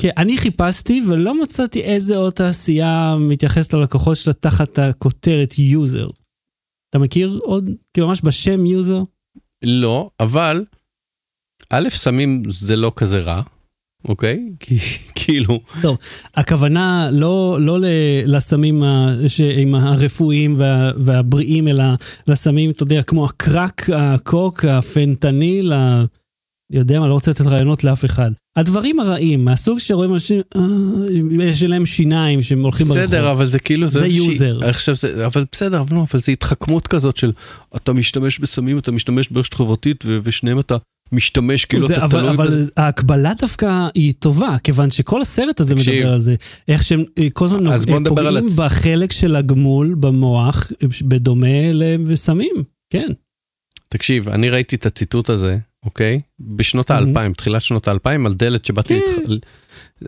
כן, אני חיפשתי ולא מצאתי איזה עוד תעשייה מתייחסת ללקוחות שלה תחת הכותרת user. אתה מכיר עוד? כאילו ממש בשם user? לא, אבל, א', סמים זה לא כזה רע, אוקיי? כי כאילו, הכוונה לא, לא לסמים עם הרפואיים וה, והבריאים, אלא לסמים, אתה יודע, כמו הקראק, הקוק, הפנטניל, ה... יודע מה, לא רוצה לתת רעיונות לאף אחד. הדברים הרעים, מהסוג שרואים אנשים, אה, יש להם שיניים שהם הולכים ברחוב. בסדר, אבל זה כאילו, זה איזושהי- user. חושב זה, אבל בסדר, אבל, נו, אבל זה התחכמות כזאת של, אתה משתמש בסמים, אתה משתמש ברשת חברתית, ושניהם אתה משתמש, כאילו זה, אתה אבל, תלוי אבל בזה. ההקבלה דווקא היא טובה, כיוון שכל הסרט הזה תקשיב. מדבר על זה. איך שהם אה, כל הזמן על פוגעים בחלק של הגמול במוח, אה, בדומה לסמים, כן. תקשיב, אני ראיתי את הציטוט הזה, אוקיי? בשנות Mhm. האלפיים, תחילת שנות האלפיים, על דלת שבאתי, כן. להתח-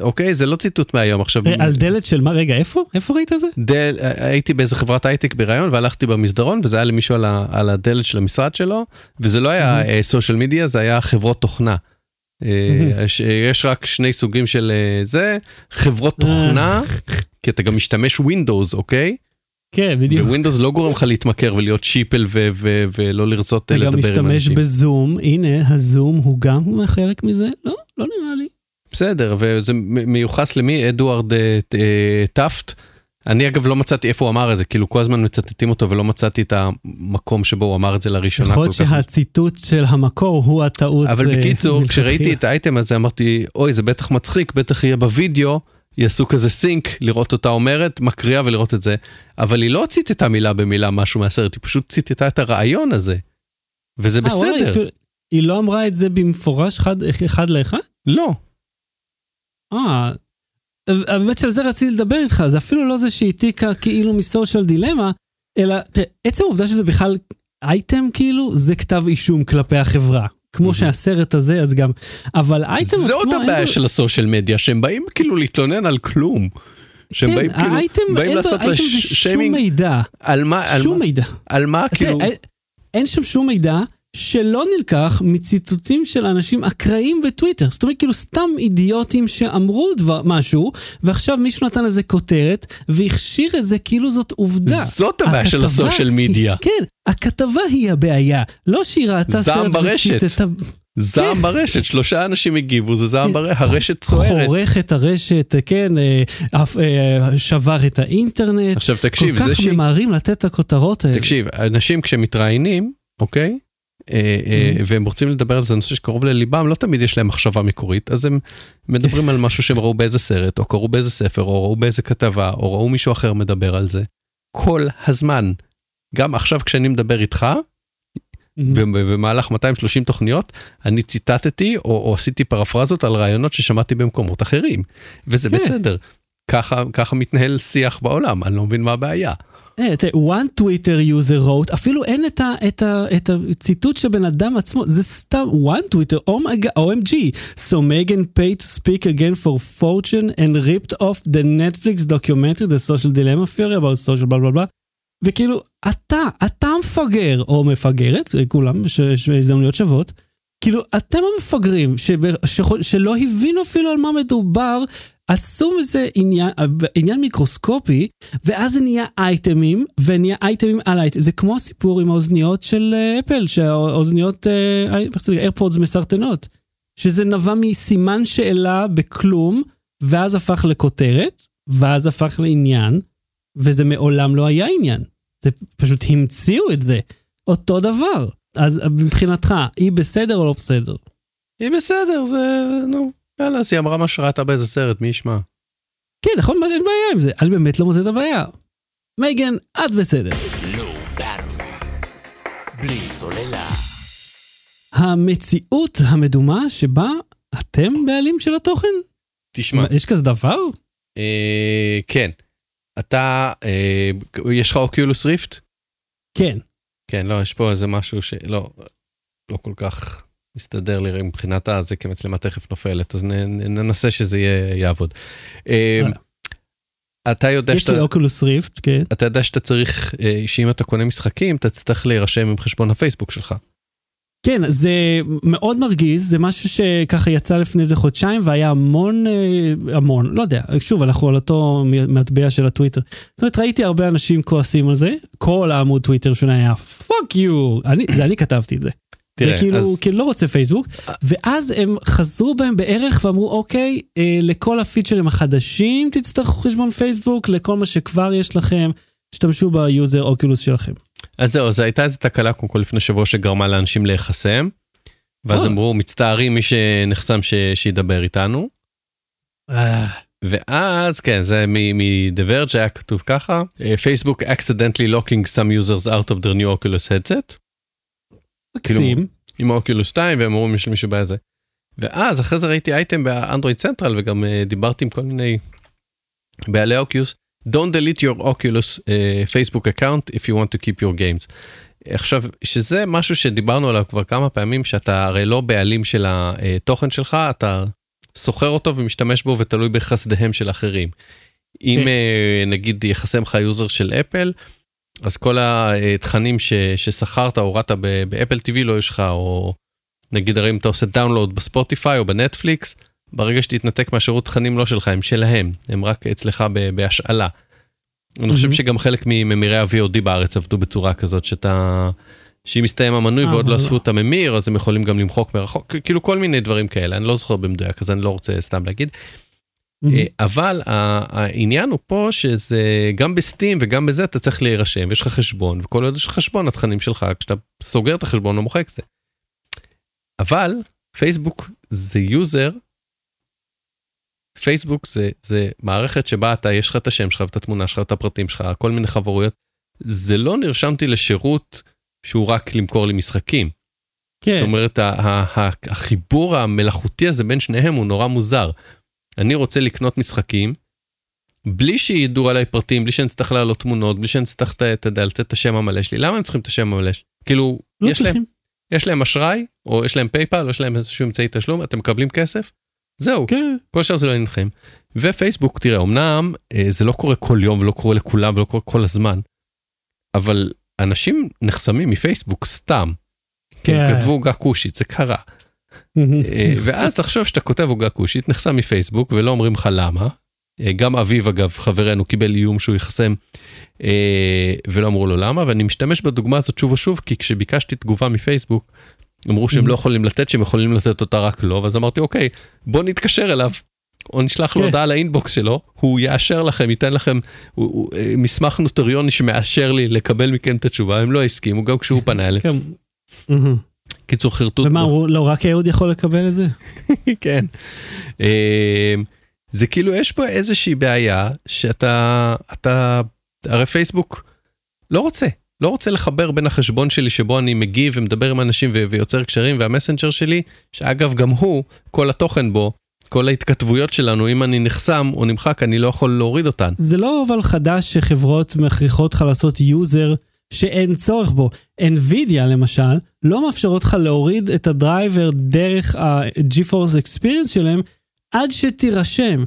אוקיי? זה לא ציטוט מהיום, עכשיו... אה, על דלת של מה, רגע, איפה? איפה ראית את זה? דל, הייתי באיזה חברת הייטק בראיון והלכתי במסדרון וזה היה למישהו על, ה, על הדלת של המשרד שלו וזה לא היה סושיאל מדיה זה היה חברות תוכנה. אה, יש, רק שני סוגים של אה, זה חברות תוכנה כי אתה גם משתמש ווינדוס אוקיי כן, בדיוק. ווינדוס לא גורם לך להתמכר ולהיות שפל ו- ו- ולא לרצות אה, אתה לדבר גם עם משתמש אנשים. בזום, הנה, הזום הוא גם חלק מזה? לא, לא נראה לי. בסדר וזה מיוחס למי אדוארד אה, אה, טאפט. אני אגב לא מצאתי איפה הוא אמר את זה כאילו כל הזמן מצטטים אותו ולא מצאתי את המקום שבו הוא אמר את זה לראשונה. יכול להיות. שהציטוט של המקור הוא הטעות. אבל אה, בקיצור. כשראיתי את האייטם הזה אמרתי אוי זה בטח מצחיק בטח יהיה בווידאו יעשו כזה סינק לראות אותה אומרת מקריאה ולראות את זה אבל היא לא ציטטה מילה במילה משהו מהסרט היא פשוט ציטטה את הרעיון הזה. וזה בסדר. היא לא אמרה את זה במפורש אחד לאחד? לא. אה, האמת שעל זה רציתי לדבר איתך, זה אפילו לא זה שהעתיקה כאילו מסושיאל דילמה, אלא תראה, עצם העובדה שזה בכלל אייטם כאילו, זה כתב אישום כלפי החברה. כמו שהסרט הזה, אז גם, אבל האייטם עצמו... זאת אין הבעיה של הסושיאל מדיה, שהם באים כאילו להתלונן על כלום. שהם כן, באים כאילו, האייטם, באים אין לעשות האייטם זה שום שיימינג, מידע, על מה, על שום מה, מידע. על מה, כאילו, אין שם שום מידע שלא נלקח מציטוטים של אנשים אקראיים בטוויטר. זאת אומרת, כאילו סתם אידיוטים שאמרו דבר, משהו, ועכשיו מישהו נתן לזה כותרת, והכשיר את זה כאילו זאת עובדה. זאת הבעיה של הסושיאל מדיה. כן, הכתבה היא הבעיה, לא שהיא ראתה זעם סרט ברשת. וציטטה- זעם ברשת, שלושה אנשים הגיבו, זה זעם ברשת, הרשת צוערת. חורך את הרשת, כן, אה, אה, שבר את האינטרנט. עכשיו כל תקשיב, זה כך שהיא... ממהרים לתת את הכותרות האלה. תקשיב, אנשים כשמתראיינים, אוקיי? אה, אה. והם רוצים לדבר על זה נושא שקרוב לליבם, לא תמיד יש להם מחשבה מקורית, אז הם מדברים על משהו שהם ראו באיזה סרט, או קראו באיזה ספר, או ראו באיזה כתבה, או ראו מישהו אחר מדבר על זה. כל הזמן. גם עכשיו כשאני מדבר איתך, במהלך 230 תוכניות, אני ציטטתי או, או עשיתי פרפרזות על רעיונות ששמעתי במקומות אחרים. וזה כן. בסדר. ככה, ככה מתנהל שיח בעולם, אני לא מבין מה הבעיה. אה, one Twitter user wrote, אפילו אין את, ה, את, ה, את הציטוט של בן אדם עצמו, זה סתם one Twitter, oh OMG. So Megan paid to speak again for fortune and ripped off the Netflix documentary, the social dilemma theory about social בלה בלה בלה. וכאילו, אתה, אתה מפגר, או מפגרת, כולם, ש- ש- הזדמנויות שוות. כאילו, אתם המפגרים, שלא הבינו אפילו על מה מדובר, עשו מזה עניין, עניין מיקרוסקופי, ואז זה נהיה אייטמים, ונהיה אייטמים על אייטמים. זה כמו הסיפור עם האוזניות של אה, אפל, שהאוזניות, אה, איך זה נקרא? איירפודס מסרטנות. שזה נבע מסימן שאלה בכלום, ואז הפך לכותרת, ואז הפך לעניין, וזה מעולם לא היה עניין. זה פשוט המציאו את זה. אותו דבר. אז מבחינתך, היא בסדר או לא בסדר? היא בסדר, זה, נו, יאללה, אז היא אמרה מה שראתה באיזה סרט, מי ישמע? כן, נכון, אין בעיה עם זה. אני באמת לא מוצא את הבעיה. מייגן, את בסדר. בלי סוללה. המציאות המדומה שבה אתם בעלים של התוכן? תשמע, יש כזה דבר? אה, כן, אתה, אה, יש לך אוקיולוס ריפט? כן. כן, לא, יש פה איזה משהו שלא, לא כל כך מסתדר לי מבחינת הזה, כי המצלמה תכף נופלת, אז נ, ננסה שזה יהיה, יעבוד. אה, הלאה. אתה יודע יש שאתה... לי אוקולוס ריפט, כן. אתה יודע שאתה צריך, אה, שאם אתה קונה משחקים, אתה תצטרך להירשם עם חשבון הפייסבוק שלך. כן, זה מאוד מרגיז, זה משהו שככה יצא לפני איזה חודשיים והיה המון, אה, המון, לא יודע, שוב, אנחנו על אותו מטבע של הטוויטר. זאת אומרת, ראיתי הרבה אנשים כועסים על זה, כל העמוד טוויטר שלנו היה fuck you, זה אני כתבתי את זה. תראה, וכאילו, אז- כאילו לא רוצה פייסבוק, ואז הם חזרו בהם בערך ואמרו, אוקיי, אה, לכל הפיצ'רים החדשים תצטרכו חשבון פייסבוק, לכל מה שכבר יש לכם, תשתמשו ב user אוקולוס שלכם. אז זהו, אז הייתה איזה תקלה קודם כל לפני שבוע שגרמה לאנשים להיחסם. ואז אה. אמרו, מצטערים מי שנחסם ש- שידבר איתנו. ואז כן זה Verge היה כתוב ככה פייסבוק accidentally locking some users out of their new Oculus headset מקסים. עם אוקולוס 2 והם אומרים יש למישהו בעיה זה. ואז אחרי זה ראיתי אייטם באנדרואיד Central וגם דיברתי עם כל מיני בעלי אוקולוס don't delete your Oculus uh, Facebook account if you want to keep your games. עכשיו שזה משהו שדיברנו עליו כבר כמה פעמים שאתה הרי לא בעלים של התוכן שלך אתה שוכר אותו ומשתמש בו ותלוי בחסדיהם של אחרים. אם כן. אה, נגיד יחסם לך user של אפל אז כל התכנים ש, ששכרת הורדת באפל TV לא יש לך או נגיד הרי אם אתה עושה download בספוטיפיי או בנטפליקס ברגע שתתנתק מהשירות תכנים לא שלך הם שלהם הם רק אצלך בהשאלה. אני חושב. שגם חלק מממירי ה-VOD בארץ עבדו בצורה כזאת שאתה שאם מסתיים המנוי אה, ועוד לא אספו את הממיר אז הם יכולים גם למחוק מרחוק כאילו כל מיני דברים כאלה אני לא זוכר במדויק אז אני לא רוצה סתם להגיד אה, אבל העניין הוא פה שזה גם בסטים וגם בזה אתה צריך להירשם יש לך חשבון וכל עוד יש לך חשבון התכנים שלך כשאתה סוגר את החשבון לא מוחק זה. אבל פייסבוק זה יוזר. פייסבוק זה זה מערכת שבה אתה יש לך את השם שלך ואת התמונה שלך את הפרטים שלך כל מיני חברויות. זה לא נרשמתי לשירות שהוא רק למכור לי משחקים. זאת כן, אומרת ה- ה- החיבור המלאכותי הזה בין שניהם הוא נורא מוזר. אני רוצה לקנות משחקים בלי שידעו עליי פרטים בלי שאני אצטרך להעלות תמונות בלי שאני אצטרך את- אתה יודע, לתת את השם המלא שלי למה הם צריכים את השם המלא שלי? כאילו לא יש להם. יש להם אשראי, או יש להם פייפל, או יש להם איזשהו אמצעי תשלום, אתם מקבלים כסף, זהו, כן. כל השאר זה לא עניינכם. ופייסבוק, תראה, אמנם אה, זה לא קורה כל יום ולא קורה לכולם ולא קורה כל הזמן, אבל אנשים נחסמים מפייסבוק סתם. כן. כן. כתבו עוגה כושית, זה קרה. אה, ואז תחשוב שאתה כותב עוגה כושית, נחסם מפייסבוק ולא אומרים לך למה. אה, גם אביב אגב, חברנו, קיבל איום שהוא ייחסם אה, ולא אמרו לו למה, ואני משתמש בדוגמה הזאת שוב ושוב, כי כשביקשתי תגובה מפייסבוק, אמרו שהם לא יכולים לתת, שהם יכולים לתת אותה רק לו, ואז אמרתי אוקיי, בוא נתקשר אליו. או נשלח לו כן. הודעה לאינבוקס שלו, הוא יאשר לכם, ייתן לכם הוא, הוא, אה, מסמך נוטריוני שמאשר לי לקבל מכם את התשובה, הם לא הסכימו, גם כשהוא פנה אליהם. כן. קיצור חרטוט. ומה. אמרו, לא, רק אהוד יכול לקבל את זה? כן. אה, זה כאילו יש פה איזושהי בעיה שאתה, אתה, הרי פייסבוק לא רוצה, לא רוצה לחבר בין החשבון שלי שבו אני מגיב ומדבר עם אנשים ו- ויוצר קשרים והמסנג'ר שלי, שאגב גם הוא, כל התוכן בו, כל ההתכתבויות שלנו, אם אני נחסם או נמחק, אני לא יכול להוריד אותן. זה לא אבל חדש שחברות מכריחות לך לעשות יוזר שאין צורך בו. NVIDIA למשל, לא מאפשרות לך להוריד את הדרייבר דרך ה-GeForce Experience שלהם עד שתירשם.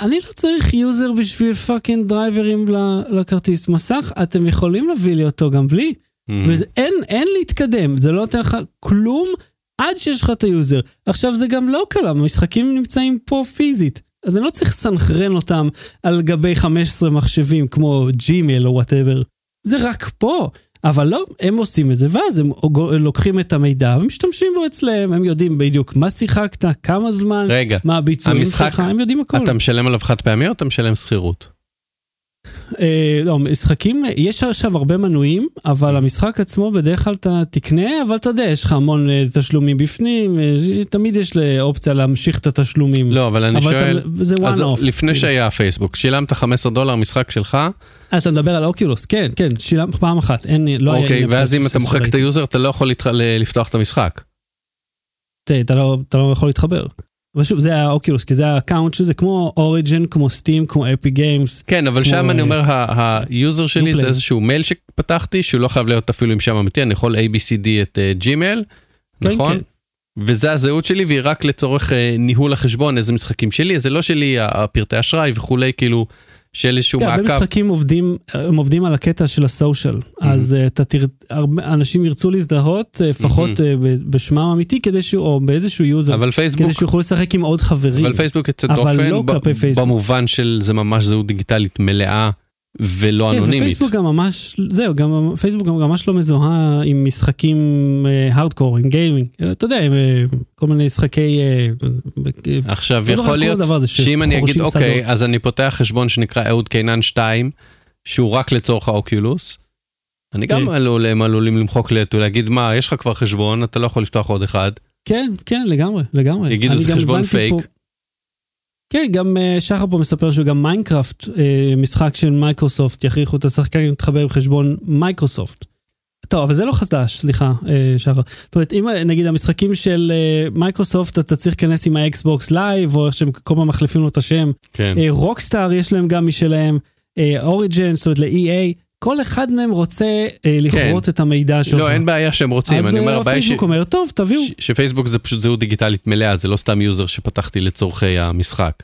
אני לא צריך יוזר בשביל fucking דרייברים לכרטיס מסך, אתם יכולים להביא לי אותו גם בלי. ואין אין להתקדם, זה לא נותן לך כלום עד שיש לך את היוזר. עכשיו זה גם לא קל, המשחקים נמצאים פה פיזית. אז אני לא צריך לסנכרן אותם על גבי 15 מחשבים כמו Gmail או whatever. זה רק פה. אבל לא, הם עושים את זה, ואז הם לוקחים את המידע ומשתמשים בו אצלם, הם יודעים בדיוק מה שיחקת, כמה זמן, רגע, מה הביצועים המשחק- שלך, הם יודעים הכל. אתה משלם עליו חד פעמי או אתה משלם שכירות? אה, לא, משחקים, יש עכשיו הרבה מנויים, אבל המשחק עצמו בדרך כלל אתה תקנה, אבל אתה יודע, יש לך המון אה, תשלומים בפנים, אה, תמיד יש אופציה להמשיך את התשלומים. לא, אבל אני אבל שואל, אתה, זה one off. לפני כאילו. שהיה פייסבוק, שילמת 15 דולר משחק שלך, אז אתה מדבר על Oculus, כן, כן, שילמת פעם אחת, אין, לא היה... אוקיי, ואז אם אתה מוחק את. היוזר אתה לא יכול לפתוח את המשחק. אתה לא, אתה לא יכול להתחבר. אבל שוב, זה ה Oculus, כי זה ה account שזה כמו Origin, כמו Steam, כמו Epic Games. כן, אבל כמו, שם אני אה, אומר, היוזר שלי. זה איזשהו מייל שפתחתי, שהוא לא חייב להיות אפילו עם שם אמיתי, אני יכול ABCD את Gmail, כן, נכון? כן. וזה הזהות שלי והיא רק לצורך אה, ניהול החשבון, איזה משחקים שלי, זה לא שלי, הפרטי אשראי וכולי, כאילו, של איזשהו כן, הרבה מעקב. משחקים עובדים, הם עובדים על הקטע של ה social, אז אה, אתה תראה, הרבה אנשים ירצו להזדהות, אה, לפחות אה, ב- בשמם האמיתי, כדי שהוא, או באיזשהו יוזר, אבל פייסבוק, כדי שיוכלו לשחק עם עוד חברים. אבל פייסבוק יוצא אבל דופן, לא ב- כלפי פייסבוק. במובן של זה ממש זהות דיגיטלית מלאה ולא כן, אנונימית. ופייסבוק גם ממש, זהו, גם פייסבוק גם ממש לא מזוהה עם משחקים הארדקור, עם גיימינג, אלא אתה יודע, עם אה, כל מיני משחקי... אה, אה, עכשיו לא יכול להיות שאם אני אגיד אוקיי שדות. אז אני פותח חשבון שנקרא אהוד קינן 2 שהוא רק לצורך ה Oculus. אני גם כן. עלול, הם עלולים למחוק לי ולהגיד מה יש לך כבר חשבון אתה לא יכול לפתוח עוד אחד. כן, כן, לגמרי, לגמרי. יגידו, זה חשבון פייק. פה- כן, גם אה, שחר פה מספר שהוא גם מיינקראפט, אה, משחק של מייקרוסופט, יכריחו את השחקנים להתחבר עם חשבון מייקרוסופט. טוב, אבל זה לא חדש, סליחה, אה, שחר. זאת אומרת, אם נגיד המשחקים של מייקרוסופט, אתה צריך להיכנס עם ה Xbox Live, או איך שהם כל פעם מחליפים לו את השם. כן. Rockstar יש להם גם משלהם, Origin, זאת אומרת ל-EA, כל אחד מהם רוצה אה, לכרות את המידע שלך. לא אין בעיה שהם רוצים אז אני אומר אה, הבעיה ש- פייסבוק אומר, טוב, תביאו. ש- שפייסבוק זה פשוט זהות דיגיטלית מלאה זה לא סתם יוזר שפתחתי לצורכי המשחק.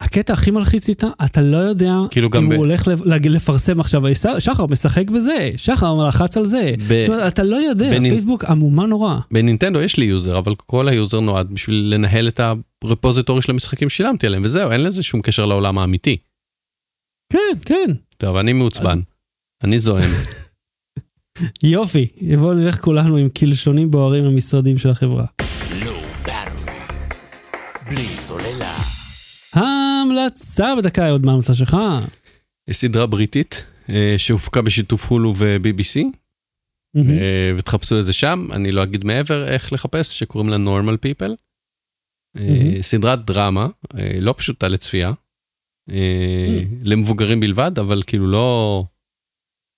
הקטע הכי מלחיץ איתה, אתה לא יודע כאילו אם ב- הוא הולך לב- להגיד- לפרסם עכשיו, שחר משחק בזה, שחר לחץ על זה. ב- זאת אומרת, אתה לא יודע, בנין- פייסבוק עמומה נורא. בנינטנדו יש לי יוזר אבל כל היוזר נועד בשביל לנהל את ה repository של המשחקים ששילמתי עליהם וזהו אין לזה שום קשר לעולם האמיתי. כן, כן. טוב אני מעוצבן. אני זועם. יופי, בואו נלך כולנו עם קלשונים בוערים למשרדים של החברה. Battery. בלי סוללה. ההמלצה בדקה, עוד מה ההמלצה שלך? יש סדרה בריטית אה, שהופקה בשיתוף הולו ו-BBC. אה, ותחפשו את זה שם אני לא אגיד מעבר איך לחפש שקוראים לה normal people. אה. סדרת דרמה לא פשוטה לצפייה. למבוגרים בלבד אבל כאילו לא.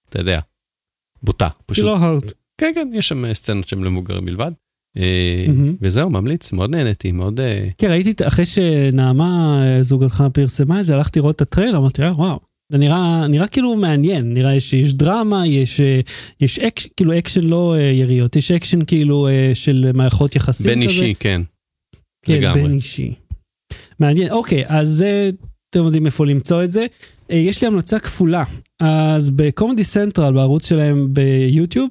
אתה יודע. בוטה פשוט. לא hard. כן כן יש שם סצנות שהן למבוגרים בלבד. אה. וזהו ממליץ מאוד נהניתי מאוד אה, כן, ראיתי, אחרי שנעמה, אה, זוגתך, פרסמה את זה, הלכתי לראות את הטריילר, אמרתי, וואו, זה נראה, נראה כאילו מעניין, נראה שיש דרמה, יש, יש אקש, כאילו אקשן לא יריות, יש אקשן כאילו של מערכות יחסים בין כזה. אישי, כן. כן, לגמרי. בין אישי. מעניין, אוקיי, אז זה, אתם יודעים איפה למצוא את זה. אה, יש לי המלצה כפולה. אז ב Comedy Central, בערוץ שלהם ביוטיוב,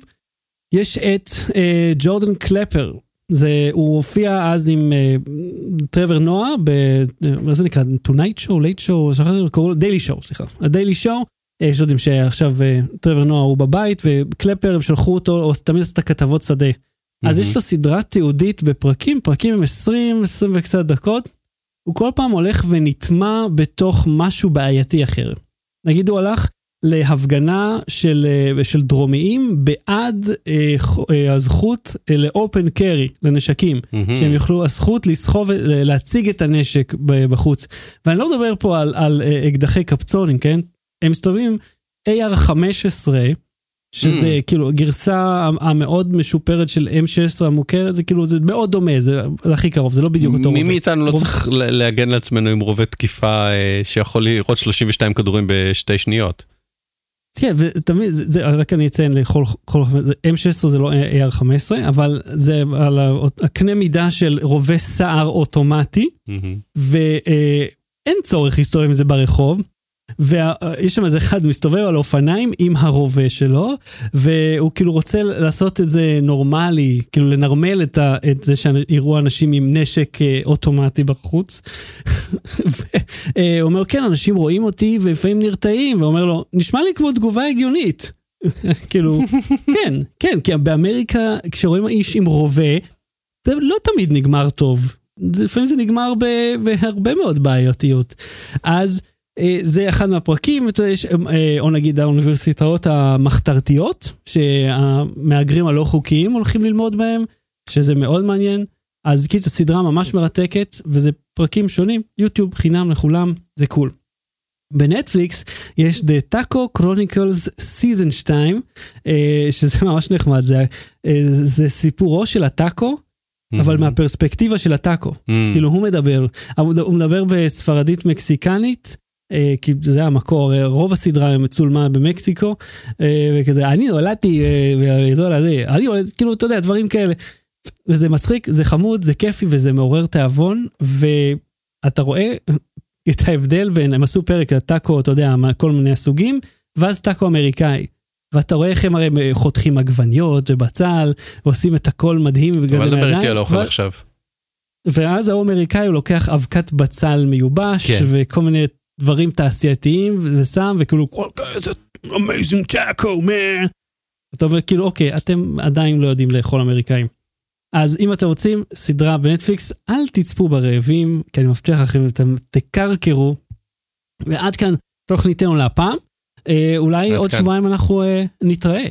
יש את אה, ג'ורדן קלפר. זה, הוא הופיע אז עם אה, טרוור נואה, ב... אה, מה זה נקרא? Tonight Show, Late Show, שכחתי איך קראו לו, Daily Show, סליחה. ה Daily Show, יש יודעים שעכשיו אה, טרוור נואה הוא בבית, וקלפר, הם שלחו אותו, או תמיד עשת כתבות שדה. אז מהמם. יש לו סדרה תיעודית בפרקים, פרקים הם 20, 20 וקצת דקות. הוא כל פעם הולך ונטמע בתוך משהו בעייתי אחר. נגיד הוא הלך להפגנה של, אה, של דרומיים בעד אה, אה, הזכות אה, לאופן קרי, לנשקים. מהמם. שהם יוכלו, הזכות לסחוב, להציג את הנשק בחוץ. ואני לא מדבר פה על, על אה, אקדחי קפצונים, כן? הם מסתובבים AR-15, שזה Mm. כאילו גרסה המאוד משופרת של M16 המוכרת, זה כאילו, זה מאוד דומה, זה הכי קרוב, זה לא בדיוק אותו מי רובה. מאיתנו לא צריך להגן לעצמנו עם רובה תקיפה אה, שיכול לירות 32 כדורים בשתי שניות. כן, ותמיד, זה, זה, רק אני אציין לכל, כל, זה, M16 זה לא AR-15, אבל זה על הקנה מידה של רובה סער אוטומטי, מהמם. ואין צורך להסתובב עם זה ברחוב. ויש שם איזה אחד מסתובב על אופניים עם הרובה שלו, והוא כאילו רוצה לעשות את זה נורמלי, כאילו לנרמל את, ה, את זה שיראו אנשים עם נשק אה, אוטומטי בחוץ. והוא אומר, כן, אנשים רואים אותי ולפעמים נרתעים, ואומר לו, נשמע לי כמו תגובה הגיונית. כאילו, כן, כן, כי באמריקה, כשרואים איש עם רובה, זה לא תמיד נגמר טוב. לפעמים זה נגמר בהרבה מאוד בעייתיות. אז אה, זה אחד מהפרקים, יש, אה, או נגיד האוניברסיטאות המחתרתיות, שהמהגרים הלא חוקיים הולכים ללמוד בהם, שזה מאוד מעניין. אז קיצר, סדרה ממש מרתקת, וזה פרקים שונים, יוטיוב חינם לכולם, זה קול. בנטפליקס יש The Taco Chronicles Season 2, אה, שזה ממש נחמד, זה, אה, זה סיפורו של הטאקו, אבל מהמם. מהפרספקטיבה של הטאקו. מהמם. כאילו הוא מדבר, הוא מדבר בספרדית מקסיקנית, אה, כי זה המקור, אה, רוב הסדרה מצולמה במקסיקו, אה, וכזה, אני נולדתי אה, באזור הזה, אני נולדתי, כאילו, אתה יודע, דברים כאלה. וזה מצחיק, זה חמוד, זה כיפי וזה מעורר תיאבון, ואתה רואה את ההבדל בין, הם עשו פרק על טאקו, אתה יודע, כל מיני סוגים, ואז טאקו אמריקאי. ואתה רואה איך הם הרי חותכים עגבניות ובצל, ועושים את הכל מדהים אבל דבר איתי מהידיים. על האוכל ו- עכשיו. ואז ההוא אמריקאי הוא לוקח אבקת בצל מיובש, כן. וכל מיני דברים תעשייתיים, ושם, וכאילו, כל כזה amazing taco man. אתה אומר, כאילו, אוקיי, אתם עדיין לא יודעים לאכול אמריקאים. אז אם אתם רוצים סדרה בנטפליקס, אל תצפו ברעבים, כי אני מבטיח לכם, אתם תקרקרו. ועד כאן תוכניתנו להפעם. אה, אולי עוד כאן. שבועיים אנחנו אה, נתראה.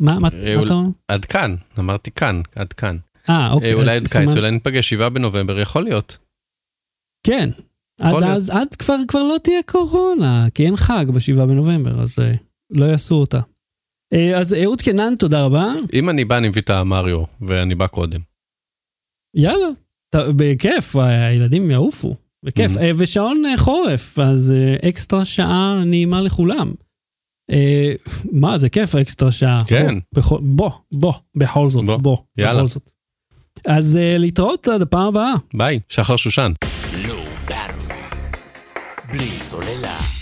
מה, מה, אה, מה אול- אתה אומר? עד כאן, אמרתי כאן, עד כאן. אה, אה, אוקיי. אולי אז עד קיץ, סימן- אולי ניפגש 7 בנובמבר, יכול להיות. כן. עד. אז, עד כבר, כבר לא תהיה קורונה, כי אין חג בשבעה בנובמבר, אז אה, לא יעשו אותה. אה, אז אהוד קנן, תודה רבה. אם אני בא, אני מביא את המריו, ואני בא קודם. יאללה, ת- בכיף, הילדים יעופו, בכיף. Mhm. אה, ושעון אה, חורף, אז אה, אקסטרה שעה נעימה לכולם. אה, מה, זה כיף האקסטרה שעה. כן. בוא, בוא, בוא, בכל זאת, בוא, בוא, יאללה. בכל זאת. אז אה, להתראות עד הפעם הבאה. ביי, שחר שושן. בלי סוללה.